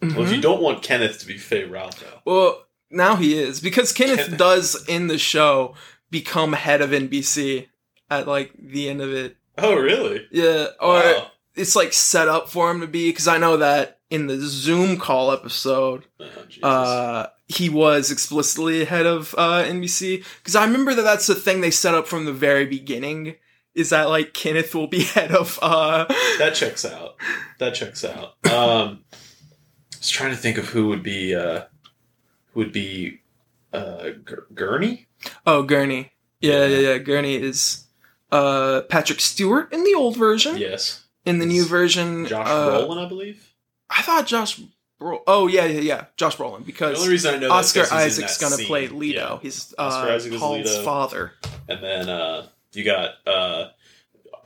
Well, if you don't want Kenneth to be Faye Ralph, Well, now he is because Kenneth Kenneth. does in the show become head of NBC at like the end of it. Oh really? Yeah, or Wow. it's like set up for him to be because I know that in the Zoom call episode, Oh, uh, he was explicitly head of uh, NBC because I remember that that's the thing they set up from the very beginning. Is that like Kenneth will be head of? uh that checks out. That checks out. Um, I was trying to think of who would be uh, who would be uh, Gur- Gurney. Oh, Gurney. Yeah, yeah, yeah. Gurney is uh Patrick Stewart in the old version. Yes, In the new version, Josh uh, Brolin, I believe. I thought Josh. Bro- oh yeah, yeah, yeah. Josh Brolin because The only reason I know Oscar Isaac's gonna scene. play Leto. Yeah. He's Oscar uh, Isaac is Paul's Leto. father. And then uh, you got uh,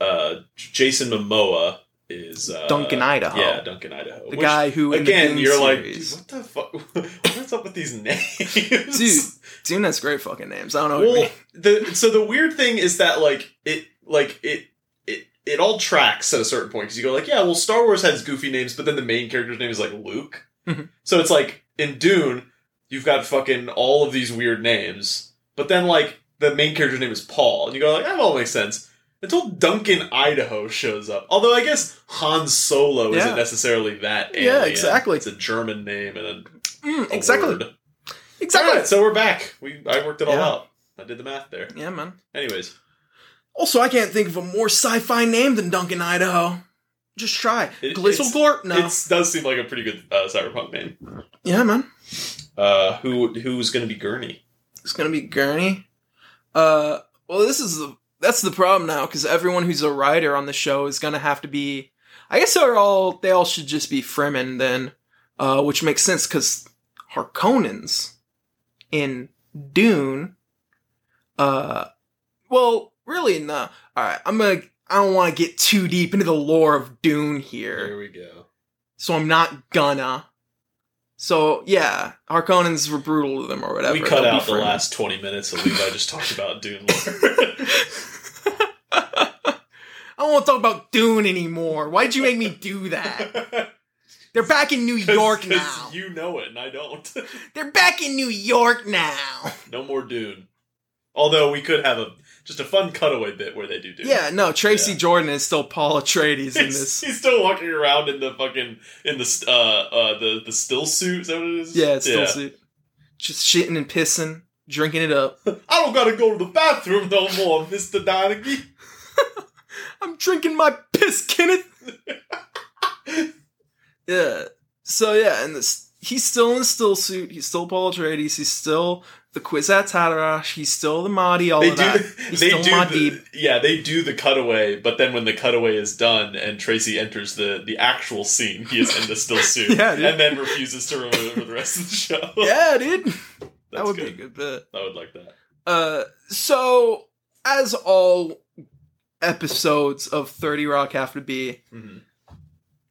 uh, Jason Momoa is uh, Duncan Idaho. Yeah, Duncan Idaho. The Which, guy who again you're like, series- dude, what the fuck? What's up with these names, Dude, Dune has great fucking names. I don't know Well, the so the weird thing is that like it like it it it all tracks at a certain point because you go like yeah well Star Wars has goofy names but then the main character's name is like Luke Mhm. so it's like in Dune you've got fucking all of these weird names but then like the main character's name is Paul and you go like that all makes sense until Duncan Idaho shows up although I guess Han Solo Yeah. isn't necessarily that Yeah, exactly. it's a German name and a, Mm, a exactly. word. Exactly. All right, so we're back. We I worked it all Yeah. out. I did the math there. Yeah, man. Anyways, Also, I can't think of a more sci-fi name than Duncan Idaho. Just try. It- Glizzleglorp? No. it does seem like a pretty good uh, cyberpunk name. Yeah, man. Uh, who who's going to be Gurney? It's gonna be Gurney. Uh, well, this is the that's the problem now because everyone who's a writer on the show is gonna have to be. I guess they're all they all should just be Fremen then, uh, which makes sense because Harkonnens in Dune. Uh, well, really, no. All right, I'm gonna. I don't want to get too deep into the lore of Dune here. Here we go. so I'm not gonna. So yeah, Harkonnens were brutal to them or whatever. we cut They'll out the last 20 minutes of Levi just talked about Dune lore. I don't want to talk about Dune anymore. Why'd you make me do that? They're back in New York 'Cause now. You know it, and I don't. They're back in New York now. no more Dune. Although we could have a just a fun cutaway bit where they do Dune. Yeah, no, Tracy Yeah. Jordan is still Paul Atreides in He's, this. he's still walking around in the fucking in the uh uh the the still suit. Is that what it is? Yeah, still suit. Just shitting and pissing, drinking it up. I don't gotta go to the bathroom no more, Mister Donaghy. I'm drinking my piss, Kenneth. Yeah. So yeah, and this he's still in the still suit. He's still Paul Atreides. He's still the Kwisatz Haderach. He's still the Mahdi. All They of do. that. He's They still do. Mahdi. The, yeah, they do the cutaway, but then when the cutaway is done and Tracy enters the the actual scene, he is in the still suit, Yeah, dude. and then refuses to remove it for the rest of the show. yeah, dude. that That's would good. be a good bit. I would like that. Uh, so as all episodes of Thirty Rock have to be, Mhm.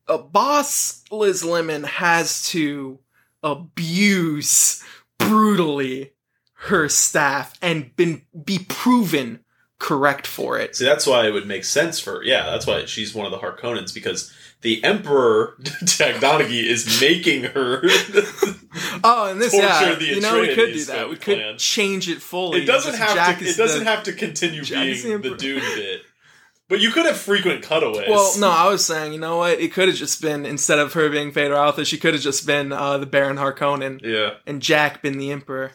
A boss Liz Lemon has to abuse brutally her staff and been be proven correct for it. See, that's why it would make sense for yeah. That's why she's one of the Harkonnens because the Emperor Jack Donaghy is making her. Oh, and this yeah, the you know we could do that. Uh, we plan. could change it fully. it doesn't have to. It doesn't the- have to continue Jack is the being the, dude bit. But you could have frequent cutaways. Well, no, I was saying, you know what? It could have just been instead of her being Phaedra Alpha, she could have just been uh, the Baron Harkonnen Yeah, and Jack been the Emperor.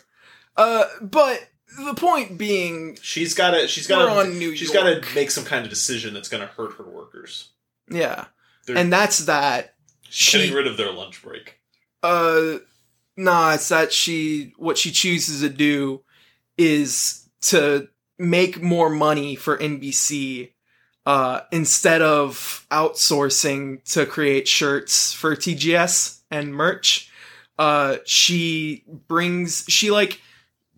Uh, but the point being, she's got to. She's got to. She's got to make some kind of decision that's going to hurt her workers. yeah, They're and that's that. she's getting She, rid of their lunch break. uh, nah, it's that she what she chooses to do is to make more money for NBC. Uh, instead of outsourcing to create shirts for TGS and merch, uh, she brings she like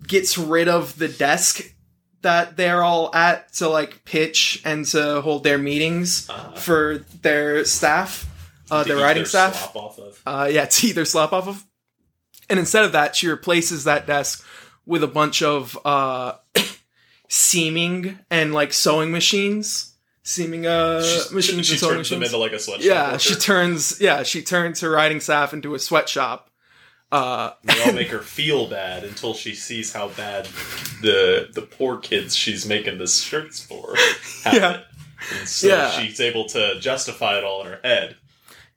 gets rid of the desk that they're all at to like pitch and to hold their meetings Uh, for their staff, uh, their writing staff of. uh, yeah, to either slop off of. And instead of that, she replaces that desk with a bunch of uh, seaming and like sewing machines, seaming uh, She's- machines she sewing turns them into like a sweatshop. yeah, worker. she turns yeah she turns her writing staff into a sweatshop. Uh, They all make her feel bad until she sees how bad the the poor kids she's making the shirts for have Yeah. it. And so Yeah. she's able to justify it all in her head.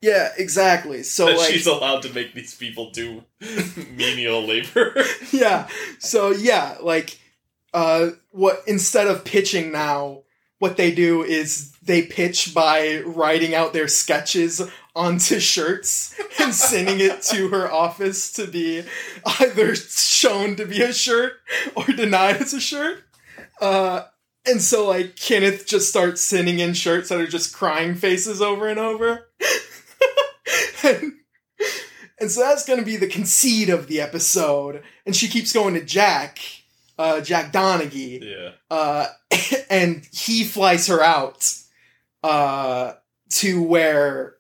yeah, exactly. So like she's allowed to make these people do menial labor. yeah so yeah like uh what instead of pitching now what they do is they pitch by writing out their sketches onto shirts and sending it to her office to be either shown to be a shirt or denied as a shirt. Uh and so like kenneth just starts sending in shirts that are just crying faces over and over. And and so that's going to be the conceit of the episode. And she keeps going to Jack, uh, Jack Donaghy, yeah. uh, and he flies her out uh, to where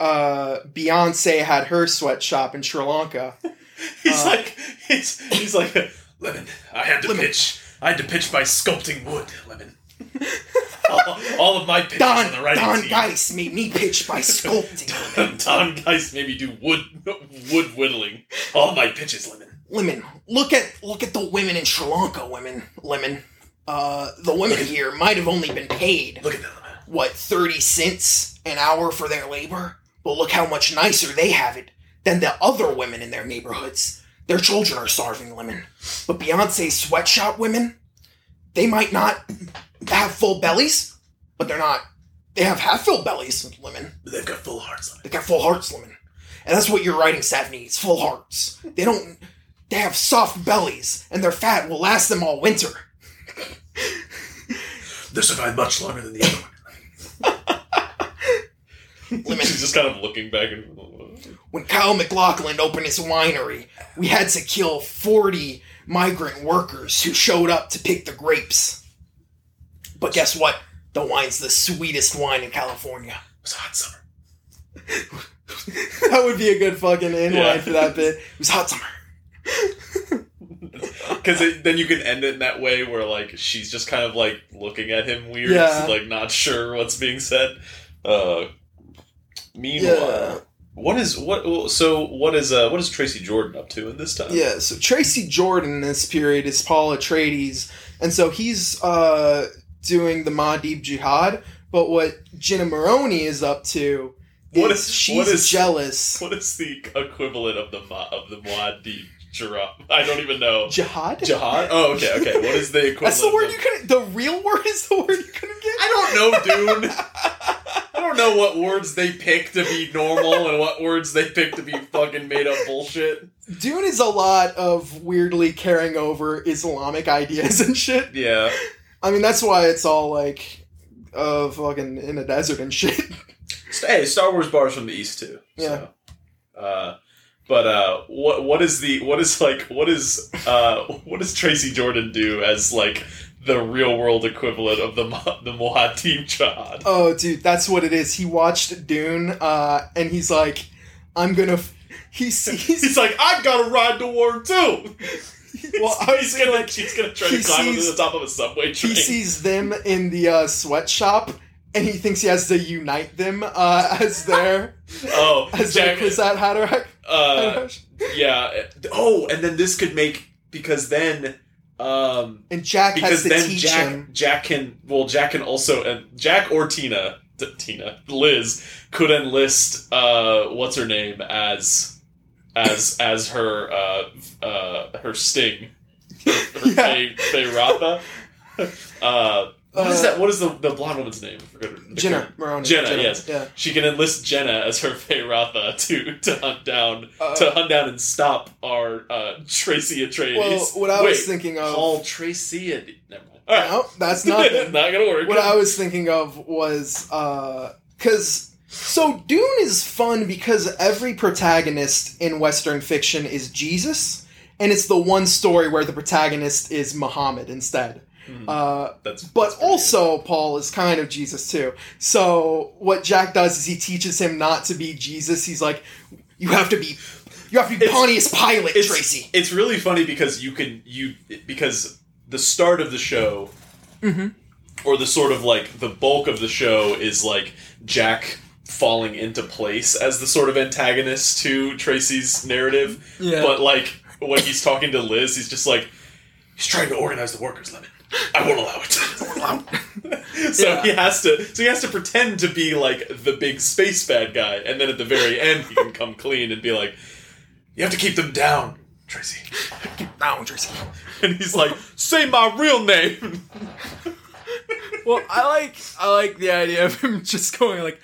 uh, Beyonce had her sweatshop in Sri Lanka. He's Uh, like he's he's like Lemon, I had to Lemon. pitch. I had to pitch by sculpting wood, Lemon. all, all of my pitches Don, on the writing Don team. Geiss made me pitch by sculpting. Don Geiss made me do wood wood whittling. All my pitches, Lemon. Lemon, look at look at the women in Sri Lanka. Women, Lemon. Uh, the women here might have only been paid Look at that, Lemon. what, 30 cents an hour for their labor? But look how much nicer they have it than the other women in their neighborhoods. Their children are starving women. But Beyonce's sweatshop women, they might not have full bellies, but they're not. They have half filled bellies, women. But they've got full hearts, Lemon. They got full hearts, lemon. And that's what your writing staff needs full hearts. They don't. They have soft bellies, and their fat will last them all winter. They survived much longer than the other one. Lemon. She's just kind of looking back and. when Kyle MacLachlan opened his winery, we had to kill 40 migrant workers who showed up to pick the grapes. But guess what? The wine's the sweetest wine in California. It was a hot summer. That would be a good fucking inline Yeah. for that bit. It was hot summer. Because then you can end it in that way where like she's just kind of like looking at him weird, Yeah. like not sure what's being said. Uh, meanwhile, Yeah. what is what? So what is uh what is Tracy Jordan up to in this time? Yeah, so Tracy Jordan in this period is Paul Atreides, and so he's uh, doing the Muad'Dib Jihad. But what Jenna Maroney is up to is, What is- she's what is- jealous. What is the equivalent of the of the Muad'Dib Jihad? I don't even know. Jihad? Jihad? Oh, okay, okay. What is the equivalent? That's the word of- you couldn't. The real word is the word you couldn't get. I don't know, dude. I don't know what words they pick to be normal and what words they pick to be fucking made up bullshit. Dune is a lot of weirdly carrying over Islamic ideas and shit. Yeah. I mean, that's why it's all like, uh, fucking in a desert and shit. Hey, Star Wars bars from the East too. So. Uh, but uh, what what is the what is like what is uh what does Tracy Jordan do as like the real world equivalent of the the Muad'Dib Jihad? Oh, dude, that's what it is. He watched Dune, uh, and he's like, I'm gonna. F-. He sees. He's like, I've got to ride to war too. well, I was he's gonna gonna like, he's gonna try he to climb sees- to the top of a subway train. he sees them in the uh, sweatshop, and he thinks he has to unite them uh, as their oh, as their Jack, Kwisatz Haderach. uh, yeah. Oh, and then this could make because then um and Jack has because to then Jack him. Jack can well Jack can also and Jack or Tina T- Tina Liz could enlist uh what's her name as as as her uh uh her sting her, her Yeah. Ratha. uh what is Uh, that what is the the blonde woman's name I forgot her- the Jenna. Maroney. Jenna, yes. Yeah. she can enlist Jenna as her Feyd-Rautha to to hunt down Uh, to hunt down and stop our uh Tracy Atreides well, what I Wait, was thinking of. Paul Tracy. Never mind. All right. No, that's nothing. not gonna work. what I was thinking of was because so Dune is fun because every protagonist in Western fiction is Jesus, and it's the one story where the protagonist is Muhammad instead. Uh, That's but that's also Paul is kind of Jesus too. So what Jack does is he teaches him not to be Jesus. He's like, you have to be, you have to be It's- Pontius Pilate, it's, Tracy. It's really funny because you can you because the start of the show, Mm-hmm. or the sort of like the bulk of the show is like Jack falling into place as the sort of antagonist to Tracy's narrative. Yeah. But like when he's talking to Liz, he's just like he's trying to organize the workers, Lemon. I won't allow it. so Yeah. he has to. So he has to pretend to be like the big space bad guy, and then at the very end, he can come clean and be like, "You have to keep them down, Tracy." Keep down, Tracy. And he's like, "Say my real name." Well, I like I like the idea of him just going like,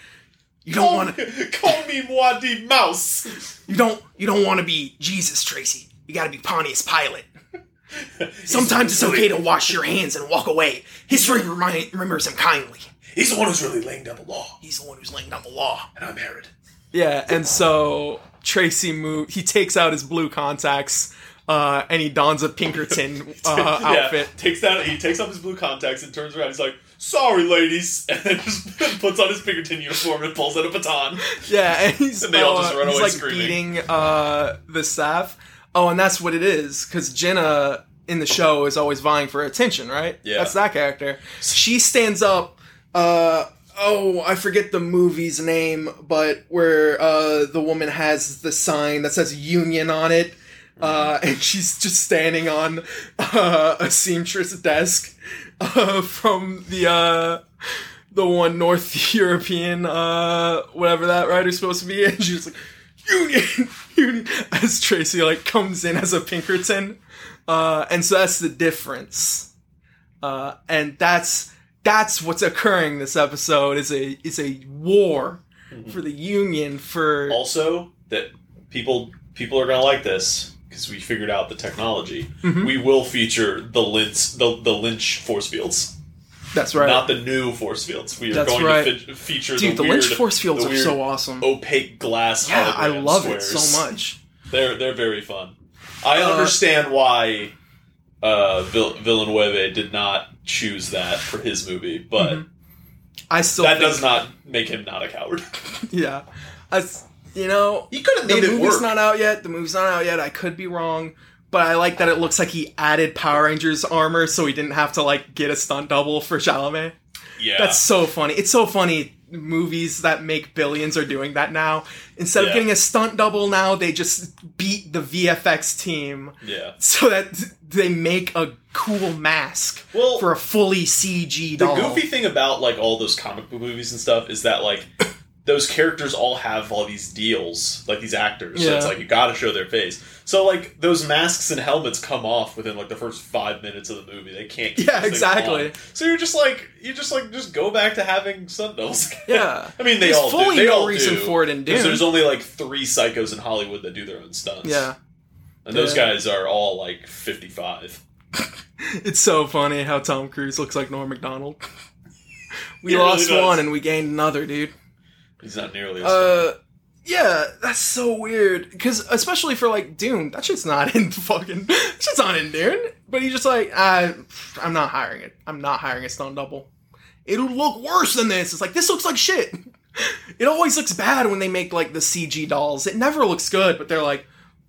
you don't want to. call me Muad'Dib Mouse. You don't you don't want to be Jesus, Tracy. You got to be Pontius Pilate. Sometimes it's okay to wash your hands and walk away. History remind, remembers him kindly. He's the one who's really laying down the law, He's the one who's laying down the law. and I'm Herod. Yeah, and so Tracy move. He takes out his blue contacts, uh, and he dons a Pinkerton uh, outfit. Yeah, takes down. He takes off his blue contacts and turns around. He's like, "Sorry, ladies," and then just puts on his Pinkerton uniform and pulls out a baton. Yeah, and he's And they all uh, just run he's away like screaming. beating uh, the staff. Oh, and that's what it is because Jenna in the show is always vying for attention, right? Yeah. that's that character. She stands up. Uh, oh, I forget the movie's name, but where uh, the woman has the sign that says "Union" on it. Uh, and she's just standing on uh, a seamstress desk uh, from the uh, the one North European, uh, whatever that writer's supposed to be, and she's like, Union, Union, as Tracy like comes in as a Pinkerton, uh, and so that's the difference, uh, and that's that's what's occurring this episode is a is a war for the Union for Also, that people people are gonna like this because we figured out the technology. Mm-hmm. We will feature the Lynch the, the Lynch force fields, that's right. not the new force fields. We are That's going right. to fe- feature Dude, the, the, weird, Lynch force fields the are so awesome. opaque glass. yeah, I love it so much. They're they're very fun. I Uh, understand why uh, Vill- Villeneuve did not choose that for his movie, but I still that think, does not make him not a coward. yeah. I you know, He could have the made it movie's not out yet. The movie's not out yet. I could be wrong, but I like that it looks like he added Power Rangers armor, so he didn't have to like get a stunt double for Chalamet. yeah, That's so funny. It's so funny. Movies that make billions are doing that now. Instead Yeah. of getting a stunt double, now they just beat the VFX team yeah. so that they make a cool mask Well, for a fully CG doll. the goofy thing about like all those comic book movies and stuff is that like those characters all have all these deals, like these actors. So it's like you got to show their face. So like those masks and helmets come off within like the first five minutes of the movie. They can't. Keep Yeah, exactly. So you're just like you just like just go back to having doubles. Yeah. I mean they There's all fully do. They no all reason do. for it in Dune. There's only like three psychos in Hollywood that do their own stunts. yeah. and those guys are all like 55. It's so funny how Tom Cruise looks like Norm Macdonald. We He lost does. one and we gained another, dude. He's not nearly as. Uh, yeah, that's so weird. Because especially for like Dune, that shit's not in fucking. that shit's not in Dune. But he's just like, I, I'm not hiring it. I'm not hiring a stunt double. It'll look worse than this. It's like this looks like shit. It always looks bad when they make like the CG dolls. It never looks good, but they're like,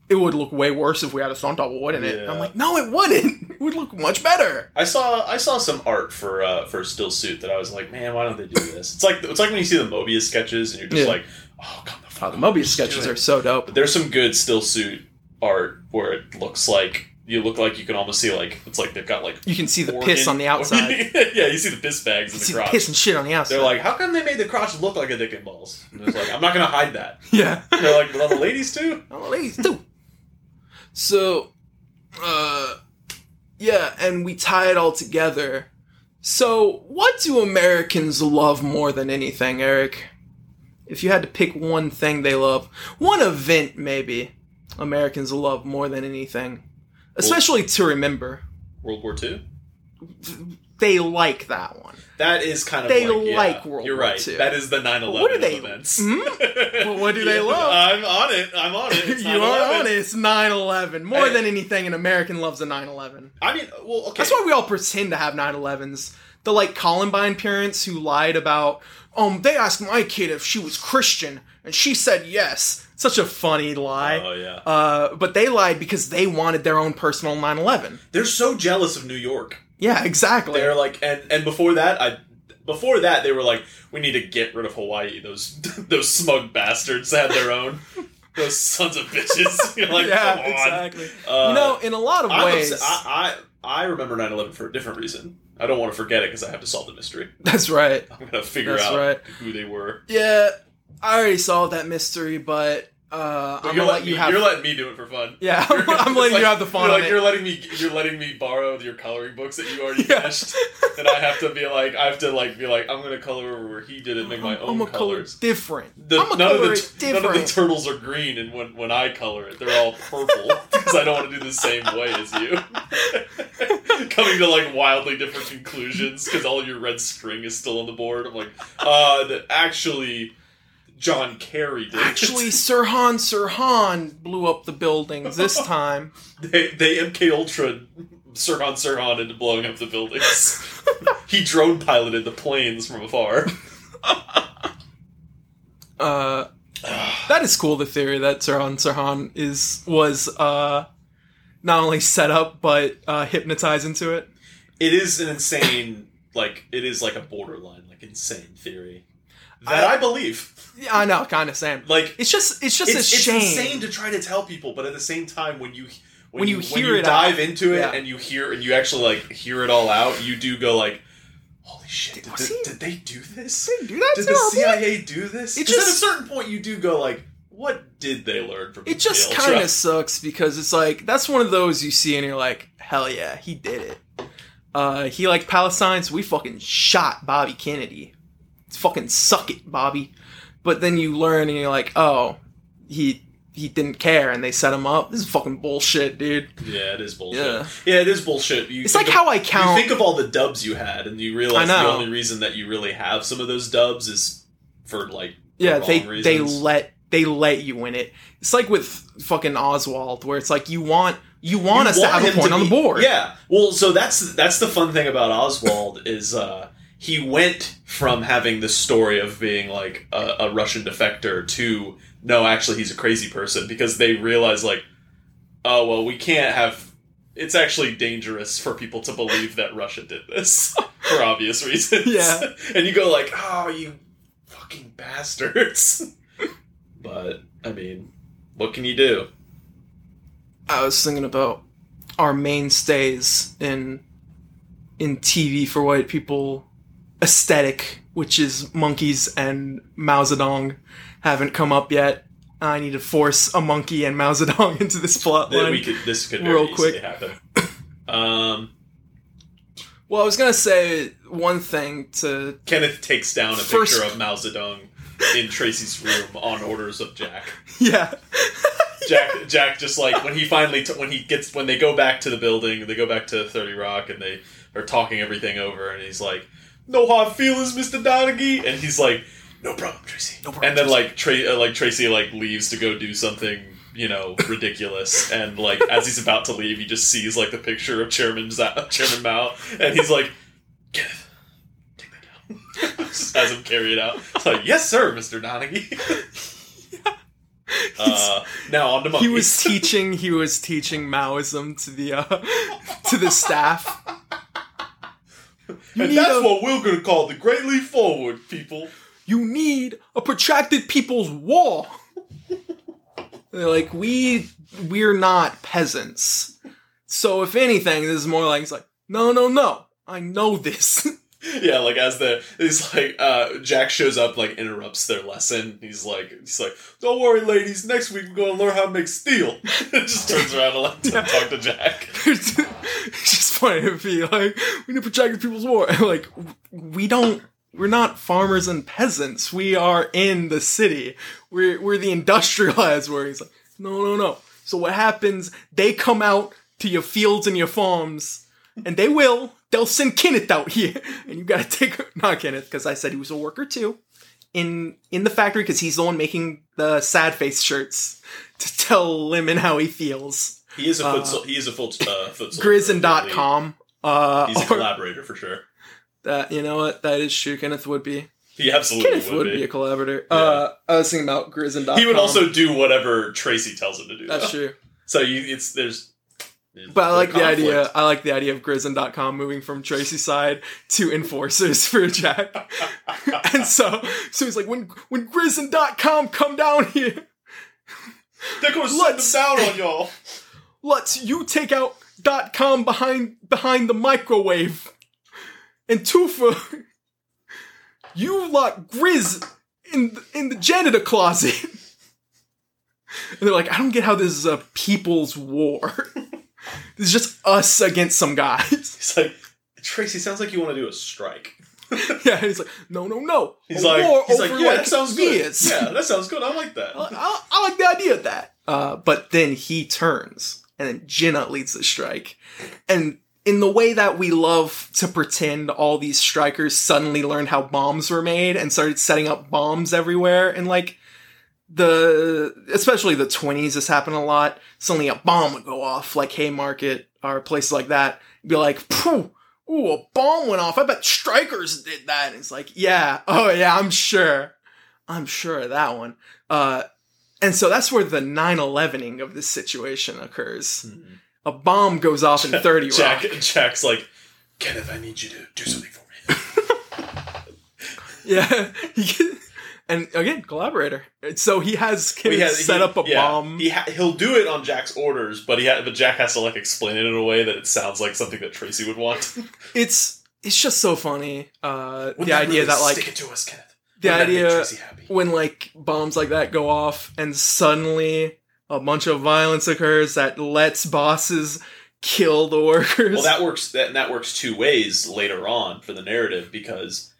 it would look way worse if we had a stunt double, wouldn't it? And I'm like, no, it wouldn't. It would look much better. I saw I saw some art for uh, for a still suit that I was like, man, why don't they do this? It's like it's like when you see the Moebius sketches and you're just Yeah. like, oh, come the Oh, the Moebius sketches are so dope. But there's some good still suit art where it looks like you look like you can almost see like it's like they've got like You can see the piss on the outside. yeah, you see the piss bags in see the the piss and shit on the outside. They're like, how come they made the crotch look like a dick and balls? And it's like, I'm not gonna hide that. yeah. They're like, well, the ladies too. Oh, ladies too. So, uh, yeah, and we tie it all together. So, what do Americans love more than anything, Eric? If you had to pick one thing they love, one event maybe Americans love more than anything, especially to remember. World War Two. They like that one. That is kind of They like, yeah, World You're War right. II. That is the 9/11 What do they- events. Hmm? Well, what do they love? I'm on it. I'm on it. You are on it. It's 9 11. More Hey. than anything, an American loves a 9 11. I mean, well, okay. That's why we all pretend to have 9/11s. The like Columbine parents who lied about, um, they asked my kid if she was Christian, and she said yes. Such a funny lie. Oh yeah. Uh, but they lied because they wanted their own personal 9/11. They're so jealous of New York. Yeah, exactly. They're like, and and before that, I before that they were like, we need to get rid of Hawaii. Those those smug bastards had their own. Those sons of bitches. You're like, yeah, come on. exactly. Uh, you know, in a lot of I'm ways, upset- I, I I remember 9/11 for a different reason. I don't want to forget it because I have to solve the mystery. that's right. I'm gonna figure That's out right. who they were. Yeah, I already solved that mystery, but uh, I'm you're gonna let letting you me, have. You're letting me do it for fun. yeah, You're- I'm, I'm letting like- you have the fun You're, like, you're letting me. You're letting me borrow your coloring books that you already Yeah. finished, and I have to be like, I have to like be like, I'm gonna color where he did it, make my I'm own gonna color colors. different. The, I'm gonna none, of the, it none of the turtles are green, and when, when I color it, they're all purple because I don't want to do the same way as you. Coming to like wildly different conclusions because all your red string is still on the board. I'm like, uh, that actually John Kerry did. Actually, Sirhan Sirhan blew up the buildings this time. they they MK Ultra Sirhan Sirhan into blowing up the buildings. he drone piloted the planes from afar. Uh, that is cool. The theory that Sirhan Sirhan is was uh, not only set up but uh, hypnotized into it. It is an insane, like it is like a borderline, like insane theory that I, I- believe. Yeah, I know, kind of same. Like It's just it's just it's, a it's shame. insane to try to tell people, but at the same time, when you When you hear when you it dive out, into it yeah. and you hear and you actually like hear it all out, you do go like, "Holy shit! Did, did, did they do this? They do that Did the? CIA do this?" It 'Cause at a certain point, you do go like, "What did they learn from?" It It just kind of sucks because it's like that's one of those you see and you're like, hell yeah, he did it. Uh, he liked Palestine, so we fucking shot Bobby Kennedy. It's fucking suck it, Bobby. But then you learn and you're like, oh, he he didn't care and they set him up. This is fucking bullshit, dude. Yeah, it is bullshit. Yeah. Yeah, it is bullshit. You It's like of- how I count. You think of all the dubs you had, and you realize the only reason that you really have some of those dubs is for like the yeah, they reasons. they let they let you win it. It's like with fucking Oswald, where it's like you want you want You us to have a him point on the board. Yeah. Well, so that's that's the fun thing about Oswald is uh he went from having this story of being like a, a Russian defector to no, actually he's a crazy person because they realize like, oh well, we can't have. It's actually dangerous for people to believe that Russia did this for obvious reasons. Yeah. and you go like, oh, you fucking bastards. but I mean, what can you do? I was thinking about our mainstays in in TV for white people aesthetic, which is monkeys and Mao Zedong, haven't come up yet. I need to force a monkey and Mao Zedong into this plot line. we could this could real quick. happen. Um, well, I was gonna say one thing to Kenneth takes down a First- picture of Mao Zedong in Tracy's room on orders of Jack. yeah. Jack, Jack, just like when he finally t- when he gets when they go back to the building, they go back to Thirty Rock, and they are talking everything over, and he's like, "No hard feelings, Mister Donaghy," and he's like, "No problem, Tracy." No problem, and then like Tra- uh, like Tracy like leaves to go do something you know ridiculous, and like as he's about to leave, he just sees like the picture of Chairman Z- Chairman Mao, and he's like, "Kenneth." take that down." Just Has him carry it out. It's like, yes, sir, Mister Donaghy. Uh, now on to monkeys. he was teaching he was teaching Maoism to the uh, to the staff. And that's a- what we're going to call the Great Leap Forward, people. you need a protracted people's war. They're like, we we're not peasants. So if anything, this is more like it's like, no, no, no. I know this. Yeah, like as the he's like uh Jack shows up, like interrupts their lesson. He's like he's like, Don't worry, ladies, next week we're gonna learn how to make steel. It just turns around and lets him talk to Jack. funny to be like, we need protracted people's war. Like, we don't. We're not farmers and peasants. We are in the city. We're we're the industrialized. Where he's like, no, no, no. So what happens? They come out to your fields and your farms, and they will. They'll send Kenneth out here, and you gotta take not Kenneth because I said he was a worker too, in in the factory because he's the one making the sad face shirts to tell Lemon how he feels. He is a foot sol- he is a foot uh foot soldier. Grizz and Dot Com. Uh, He's a or- collaborator for sure. that you know what that is true. Kenneth would be. He absolutely Kenneth would, would be. be a collaborator. Uh, I was thinking about Grizz and Dot Com. he would also do whatever Tracy tells him to do. That's though. true. So you it's there's, But I like the idea. I like the idea of Grizz and Dot Com moving from Tracy's side to enforcers for Jack. and so, so he's like, when when Grizz and Dot Com come down here, They're gonna them down on y'all. Let's you take out dot com behind behind the microwave, and Toofer, you lock Grizz in the, in the janitor closet. And they're like, I don't get how this is a people's war. this is just us against some guys. He's like, Tracy, sounds like you want to do a strike. yeah, he's like, no, no, no. He's A like, war he's over like, yeah, like that sounds good. Yeah, that sounds good. I like that. I, I- I like the idea of that. Uh, but then he turns, and then Jenna leads the strike. And in the way that we love to pretend all these strikers suddenly learned how bombs were made and started setting up bombs everywhere, and like the especially the 20s, this happened a lot. Suddenly a bomb would go off, like Haymarket or places like that. Be like, Phew, ooh, a bomb went off. I bet strikers did that. And it's like, yeah, oh yeah, I'm sure. I'm sure of that one. Uh, and so that's where the 9-11ing of this situation occurs. A bomb goes off in 30 Jack, Rock. Jack's like, Kenneth, I need you to do something for me. Yeah. And again, collaborator. So he has Kenneth has- set he- up a yeah, bomb. He ha- he'll do it on Jack's orders, but he ha- but Jack has to like explain it in a way that it sounds like something that Tracy would want. it's it's just so funny. Uh, Wouldn't the idea really that like stick it to us, Kenneth. The Wouldn't idea when like bombs like that go off and suddenly a bunch of violence occurs that lets bosses kill the workers. Well, that works. That that works two ways later on for the narrative because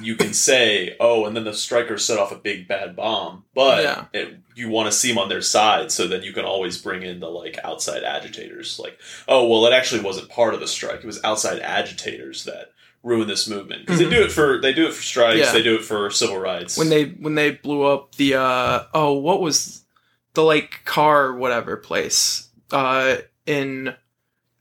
you can say, "Oh, and then the strikers set off a big bad bomb," but Yeah. it, you want to seem on their side, so then you can always bring in the like outside agitators. Like, "Oh, well, it actually wasn't part of the strike; it was outside agitators that ruined this movement." Because Mhm. they do it for they do it for strikes, Yeah. they do it for civil rights. when they when they blew up the uh oh what was the like car whatever place uh in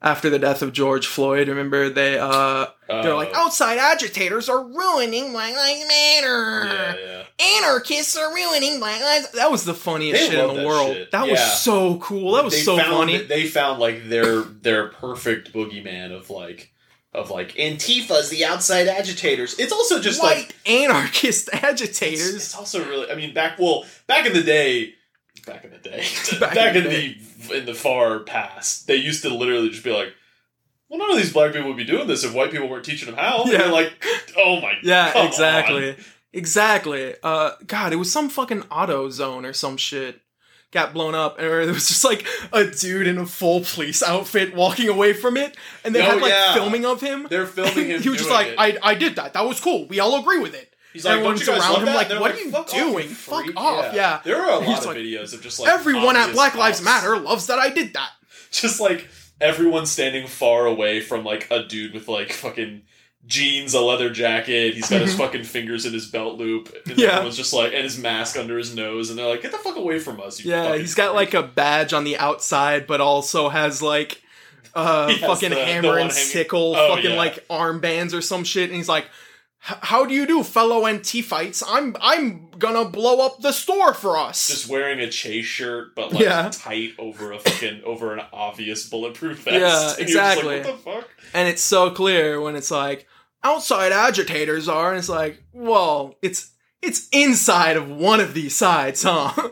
after the death of George Floyd. Remember they uh they're like Uh, outside agitators are ruining Black Lives Matter. yeah, yeah. Anarchists are ruining Black Lives. That was the funniest They shit in the that world. shit. That was so cool. That was They so found, funny. They found like their their perfect boogeyman of like of like Antifa's the outside agitators. It's also just White like anarchist agitators. it's also really. I mean, back well, back in the day, back in the day, Back back, in in, the the in the far past, they used to literally just be like. Well, none of these black people would be doing this if white people weren't teaching them how. And Yeah. you're like, oh my god. Yeah, exactly. Exactly. Uh God, it was some fucking auto zone or some shit. Got blown up, and there was just like a dude in a full police outfit walking away from it, and they Oh, had like yeah. filming of him. They're filming him. he was just like, it. I, I did that. That was cool. We all agree with it. He's like, Everyone's don't you guys around him like, "What are you "Fuck off, doing? you Fuck freak." off, yeah. There are a lot of like, videos of just like Everyone at Black Lives. Matter loves that I did that. Just like everyone standing far away from like a dude with like fucking jeans, a leather jacket. He's got his fucking fingers in his belt loop. And. Yeah. everyone's just like, and his mask under his nose, and they're like, "Get the fuck away from us!" You Yeah, he's got freak." like a badge on the outside, but also has like uh has fucking the- the hammer one and sickle, Oh, fucking yeah. like armbands or some shit, and he's like, "How do you do, fellow Antifites? I'm I'm gonna blow up the store for us." just wearing a chase shirt, but like Yeah. tight over a fucking over an obvious bulletproof vest. Yeah, exactly. like, what the fuck? and it's so clear when it's like outside agitators are, and it's like, well, it's it's inside of one of these sides, huh?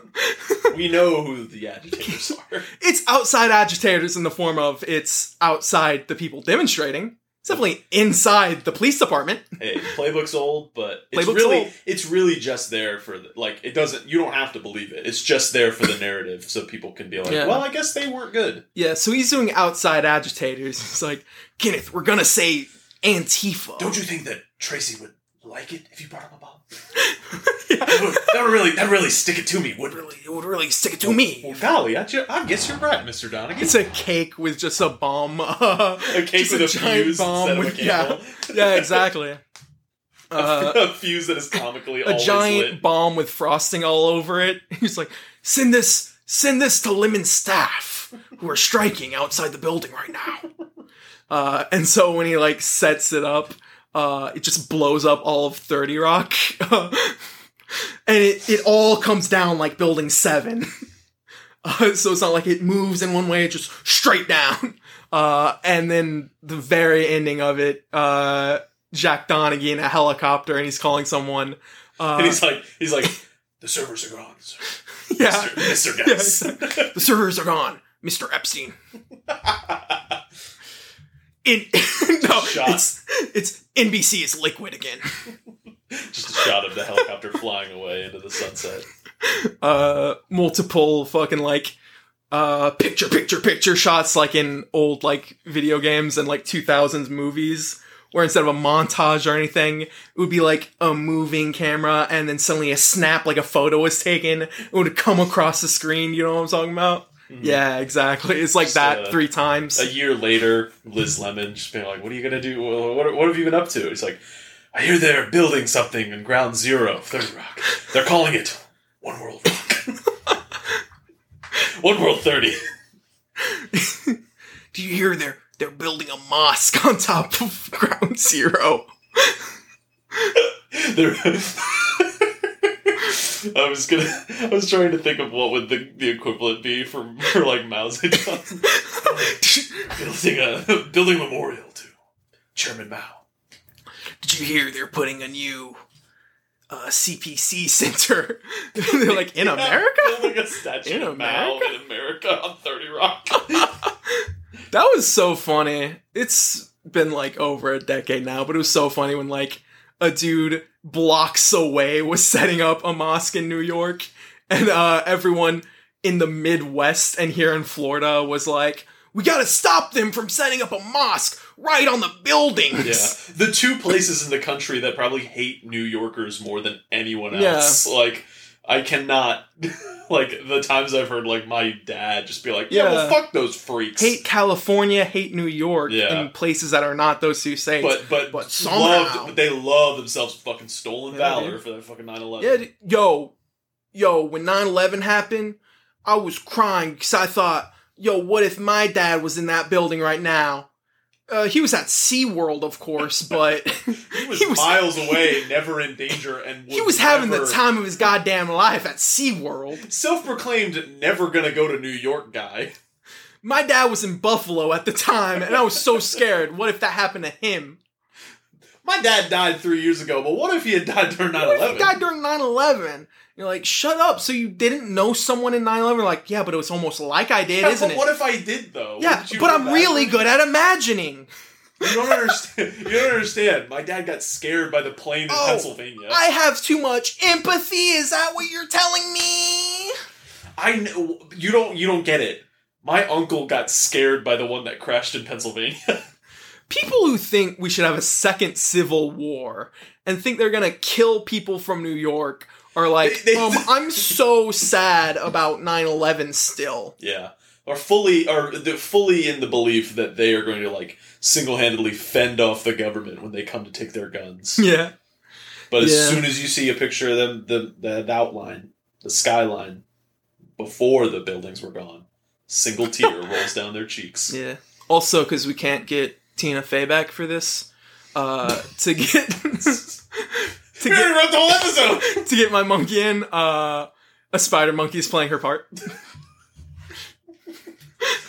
We know who the agitators are. it's outside agitators in the form of it's outside the people demonstrating. It's definitely inside the police department. hey, playbook's old, but it's Playbook's really old. it's really just there for the, like it doesn't. You don't have to believe it. It's just there for the narrative, so people can be like, Yeah. well, I guess they weren't good. Yeah, so he's doing outside agitators. It's like, Kenneth, we're gonna say Antifa. Don't you think that Tracy would like it if you brought him a bomb? Yeah. That would, that would really that would really stick it to me, wouldn't it? really, it would really stick it to me. Well, golly, I, ju- I guess you're right, Mister Donaghy. It's a cake with just a bomb. Uh, A cake with a fuse instead of a yeah, yeah, exactly. Uh, a fuse that is comically a giant lit. bomb with frosting all over it. He's like, send this, send this to Lemon staff who are striking outside the building right now. Uh, and so when he like sets it up, uh, it just blows up all of Thirty Rock, and it it all comes down like Building Seven. Uh, so it's not like it moves in one way; it just straight down. Uh, and then the very ending of it, uh, Jack Donaghy in a helicopter, and he's calling someone. Uh, and he's like, he's like, the servers are gone, sir. yeah, Mr. Yeah, exactly. the servers are gone, Mr. Epstein. In no, Shot. it's it's NBC is liquid again. Just a shot of the helicopter flying away into the sunset. Uh, multiple fucking like uh picture picture picture shots like in old like video games and like 2000s movies where instead of a montage or anything it would be like a moving camera and then suddenly a snap like a photo was taken it would come across the screen you know what i'm talking about yeah exactly it's like Just, that uh, three times A year later, Liz Lemon just being like, "What are you gonna do? What, what have you been up to?" He's like, "I hear they're building something in Ground Zero, Thirty Rock. They're calling it One World Rock. One World Thirty. do you hear they're they're building a mosque on top of ground zero They're- I was gonna. I was trying to think of what would the, the equivalent be for for like Mao Zedong building a building a memorial to Chairman Mao. did you hear they're putting a new uh, CPC center? They're like in Yeah, America. building a statue In of Mao America? in America on Thirty Rock. That was so funny. It's been like over a decade now, but it was so funny when like a dude blocks away was setting up a mosque in New York, and uh, everyone in the Midwest and here in Florida was like, "We gotta stop them from setting up a mosque right on the buildings." Yeah, the two places in the country that probably hate New Yorkers more than anyone else. Like, I cannot. Like the times I've heard like my dad just be like, "Yeah, well, Yeah. fuck those freaks." hate California, hate New York, Yeah. and places that are not those two states. but but But somehow- loved, but they love themselves fucking stolen Yeah, valor dude. for their fucking 9-11. yeah, yo, yo, when 9-11 happened, I was crying because I thought yo, what if my dad was in that building right now? Uh, he was at SeaWorld, of course, but He was, He was- miles away, never in danger, and he was having the time of his goddamn life at SeaWorld. Self-proclaimed never gonna go to New York guy. My dad was in Buffalo at the time, and I was so scared. What if that happened to him? My dad died three years ago, but what if he had died during 9 11? he died during 9 11? You're like, shut up. So you didn't know someone in 9 11? Like, yeah, but it was almost like I did, Yeah, isn't but it? what if I did though? yeah, but I'm really good at imagining. You don't understand. You don't understand. My dad got scared by the plane in Oh, Pennsylvania. I have too much empathy. Is that what you're telling me? I know you don't. You don't get it. My uncle got scared by the one that crashed in Pennsylvania. People who think we should have a second civil war and think they're gonna kill people from New York are like, They- they- um, I'm so sad about 9 11 still. yeah, are fully are fully in the belief that they are going to like single-handedly fend off the government when they come to take their guns. Yeah. But as Yeah. soon as you see a picture of them, the the outline, the skyline, before the buildings were gone, single tear rolls down their cheeks. Yeah. Also, because we can't get Tina Fey back for this, uh, to get to get wrote the whole episode. to get my monkey in, uh, a spider monkey is playing her part.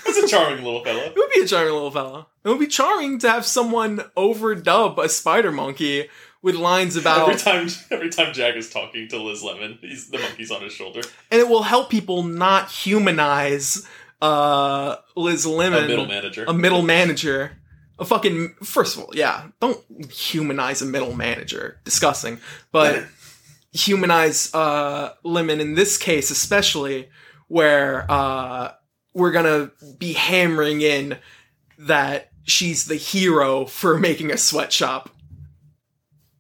That's a charming little fella. It would be a charming little fella. It would be charming to have someone overdub a spider monkey with lines about, Every time, every time Jack is talking to Liz Lemon, he's the monkey's on his shoulder. and it will help people not humanize uh, Liz Lemon, A middle manager. a middle manager. A fucking first of all, yeah, don't humanize a middle manager. Disgusting. But humanize uh Lemon in this case especially where uh we're gonna be hammering in that she's the hero for making a sweatshop.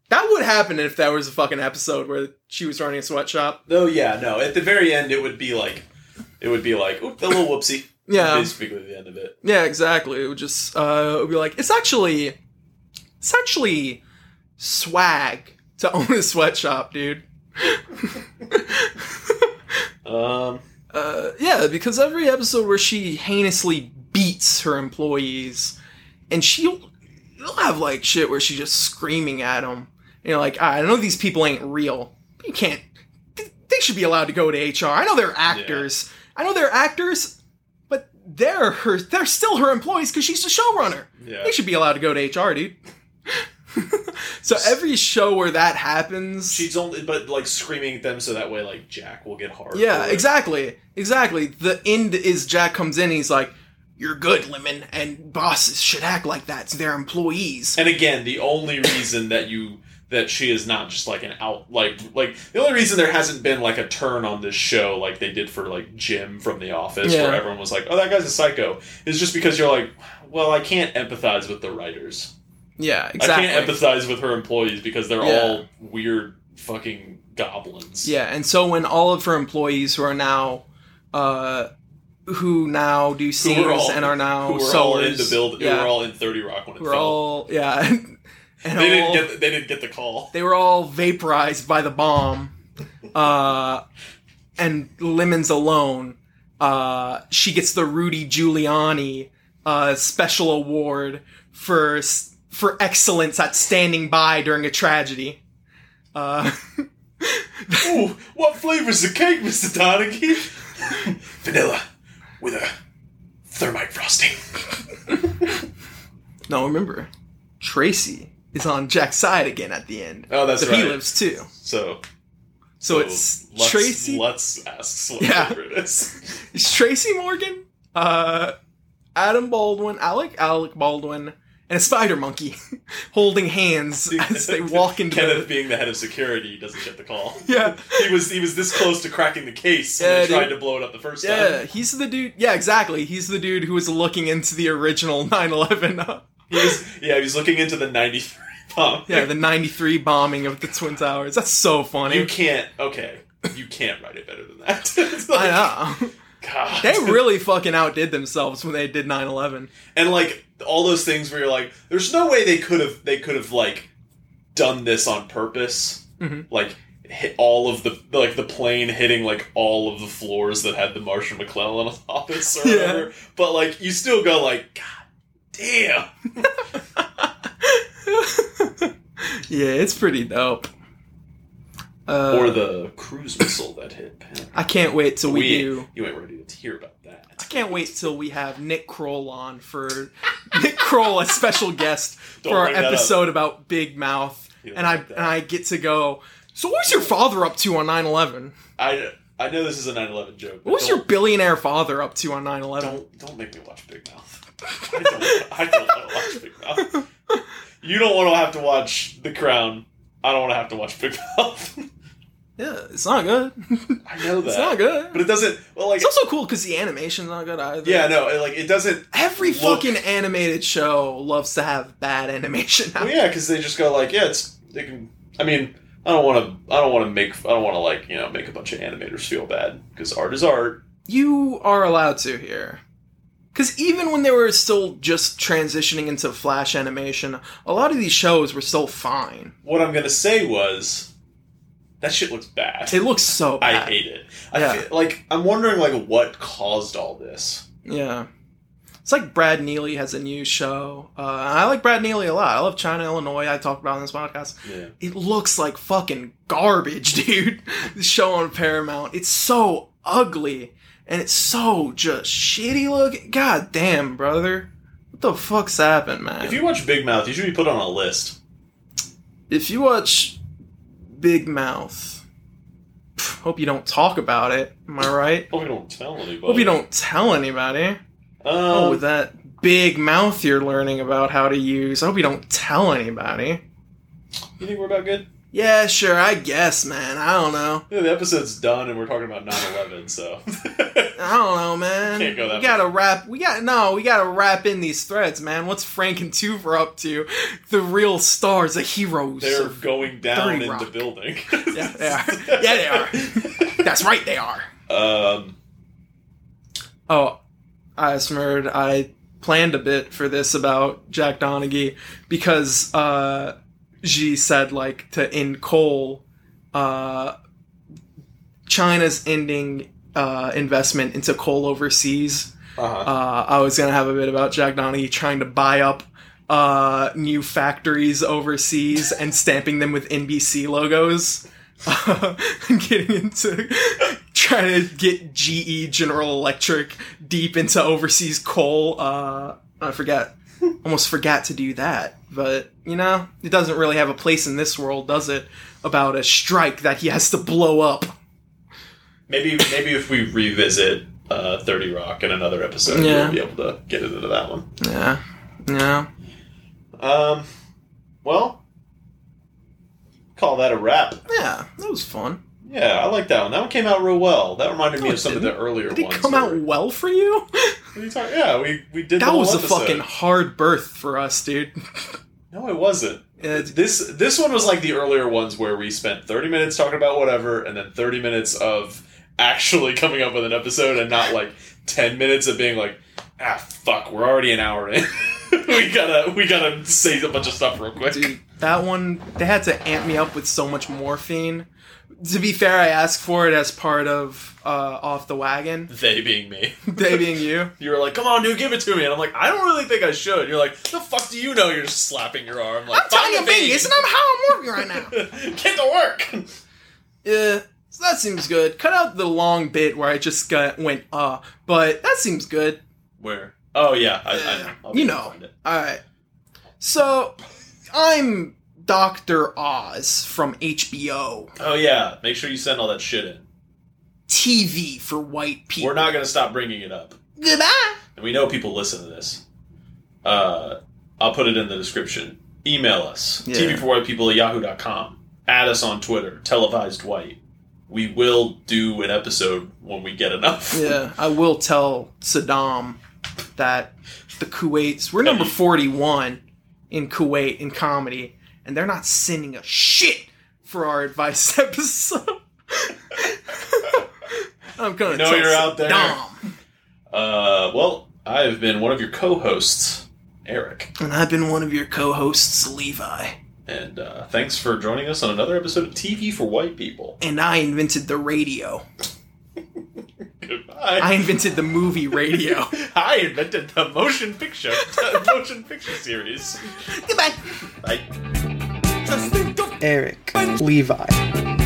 That would happen if that was a fucking episode where she was running a sweatshop. Oh yeah, no. At the very end, it would be like, it would be like, oop, a little whoopsie. Yeah. basically the end of it. Yeah, exactly. It would just uh, it would be like it's actually it's actually swag to own a sweatshop, dude. Um, Uh, yeah, because every episode where she heinously beats her employees, and she'll, she'll have like shit where she's just screaming at them. You know, like I know these people ain't real. You can't. They should be allowed to go to HR. I know they're actors. I know they're actors, they're her. They're still her employees because she's the showrunner. yeah. They should be allowed to go to HR, dude. so every show where that happens, She's only, but like screaming at them so that way, like Jack will get hard. Yeah, exactly. Exactly. The end is Jack comes in, he's like, You're good, Lemon, and bosses should act like that to their employees. And again, the only reason that you that she is not just like an out like like the only reason there hasn't been like a turn on this show like they did for like Jim from The Office, Yeah. where everyone was like, "Oh, that guy's a psycho," is just because you're like, "Well, I can't empathize with the writers. Yeah, exactly. I can't empathize with her employees because they're Yeah. all weird fucking goblins." yeah, and so when all of her employees who are now uh who now do scenes and are now who were all in the build, yeah, who were all in Thirty Rock when it were fell. all yeah, and, they all- didn't get they didn't get the call. they were all vaporized by the bomb uh and lemon's alone uh she gets the rudy giuliani uh special award for for excellence at standing by during a tragedy uh Ooh, what flavor's the cake, Mister Donaghy? Vanilla with a thermite frosting. no remember tracy is on jack's side again at the end Oh, that's so he lives too So, so, it's let's, tracy Let's ask what Yeah. flavor it is. It's Tracy Morgan, uh, Adam Baldwin, Alec Alec Baldwin, and a spider monkey holding hands as they walk into Kenneth, the, being the head of security, doesn't get the call. yeah He was he was this close to cracking the case when Yeah, they tried dude. to blow it up the first yeah time. he's the dude yeah exactly he's the dude who was looking into the original 9/11 uh, He was yeah he was looking into the '93 bomb. yeah the 93 bombing of the twin towers that's so funny you can't. Okay, you can't write it better than that. Like, I know God. they really fucking outdid themselves when they did 9/11 and like all those things where you're like, there's no way they could have they could have like done this on purpose. Mhm. Like hit all of the like the plane hitting like all of the floors that had the Marshall McClellan office or Yeah. whatever. But like you still go like, God damn. yeah, it's pretty dope. Uh, or the cruise missile that hit Penn. I can't wait till we, We- do. You ain't ready to hear about that. I can't wait till we have Nick Kroll on for Nick Kroll, a special guest Don't for our bring that up. episode about Big Mouth, and I and I get to go. So, what was your father up to on 9/11? I I know this is a 9/11 joke. What was your billionaire father up to on 9/11? Don't don't make me watch Big Mouth. I don't, I don't want to watch Big Mouth. You don't want to have to watch The Crown. I don't want to have to watch Big Mouth. Yeah, it's not good. I know that. it's not good. But it doesn't. Well, like It's also cool because the animation's not good either. yeah, no, it, like it doesn't. Every look- fucking animated show loves to have bad animation. Well, yeah, because they just go like, yeah, it's they can. I mean, I don't want to. I don't want to make. I don't want to like you know make a bunch of animators feel bad because art is art. You are allowed to here. Because even when they were still just transitioning into Flash animation, a lot of these shows were still fine. What I'm gonna say was that shit looks bad. It looks so I hate it. I Yeah. feel, like I'm wondering like what caused all this. Yeah. It's like Brad Neely has a new show. Uh, I like Brad Neely a lot. I love China, Illinois. I talked about on this podcast. Yeah. It looks like fucking garbage, dude. The show on Paramount. It's so ugly. And it's so just shitty looking. God damn, brother. What the fuck's happened, man? If you watch Big Mouth, you should be put on a list. if you watch Big Mouth, hope you don't talk about it. Am I right? Hope you don't tell anybody. Hope you don't tell anybody. Um, oh, with that big mouth you're learning about how to use. I hope you don't tell anybody. you think we're about good? Yeah, sure, I guess, man. I don't know. Yeah, the episode's done, and we're talking about 9/11. So I don't know, man. Can't go that we gotta wrap. We got no. We gotta wrap in these threads, man. What's Frank and Toofer up to? The real stars, the heroes. they're going down in Rock. the building. Yeah, they are. Yeah, they are. That's right, they are. Um, Oh, I smirred. I planned a bit for this about Jack Donaghy because uh, Xi said like to end coal. Uh, China's ending uh, investment into coal overseas. uh-huh. Uh, I was gonna have a bit about Jack Donaghy trying to buy up uh, new factories overseas and stamping them with NBC logos. Uh, getting into trying to get GE General Electric deep into overseas coal. Uh, I forget, almost forgot to do that. But you know, it doesn't really have a place in this world, does it? About a strike that he has to blow up. maybe maybe if we revisit uh, 30 Rock in another episode, Yeah. we'll be able to get into that one. Yeah, yeah. Um, well, call that a wrap. Yeah, that was fun. Yeah, I like that one. That one came out real well. That reminded me No, of some of the didn't. earlier Did it ones. come out well for you? What are you talking- Yeah, we we did. the That was a episode. fucking hard birth for us, dude. No, it wasn't. It's- This this one was like the earlier ones where we spent 30 minutes talking about whatever and then 30 minutes of actually coming up with an episode and not like 10 minutes of being like ah fuck we're already an hour in we gotta we gotta say a bunch of stuff real quick Dude, that one they had to amp me up with so much morphine. To be fair, I asked for it as part of uh, off the wagon. they being me They being you. you were like come on dude give it to me and i'm like i don't really think i should you're like the fuck do you know you're just slapping your arm like I'm telling you, "Find a vein." Vegas, and I'm how I'm working right now. get to work Yeah, so that seems good. Cut out the long bit where I just got went uh, but that seems good. where oh yeah i, I know I'll You be able to know. All right. So I'm Doctor Oz from HBO. oh yeah make sure you send all that shit in TV for white people. we're not gonna stop bringing it up Goodbye. and we know people listen to this. Uh, I'll put it in the description. Email us, Yeah. TV for White People at yahoo.com. Add us on Twitter, televised white. We will do an episode when we get enough. Yeah, I will tell Saddam that the Kuwait's we're number 41 in Kuwait in comedy, and they're not sending a shit for our advice episode. I'm gonna know you're out there. Saddam. Uh, well, I have been one of your co-hosts, Eric. And I've been one of your co-hosts, Levi. And uh, thanks for joining us on another episode of TV for White People. And I invented the radio. Goodbye. I invented the movie radio. I invented the motion picture motion picture series. Goodbye. Bye. Just think of Eric Levi.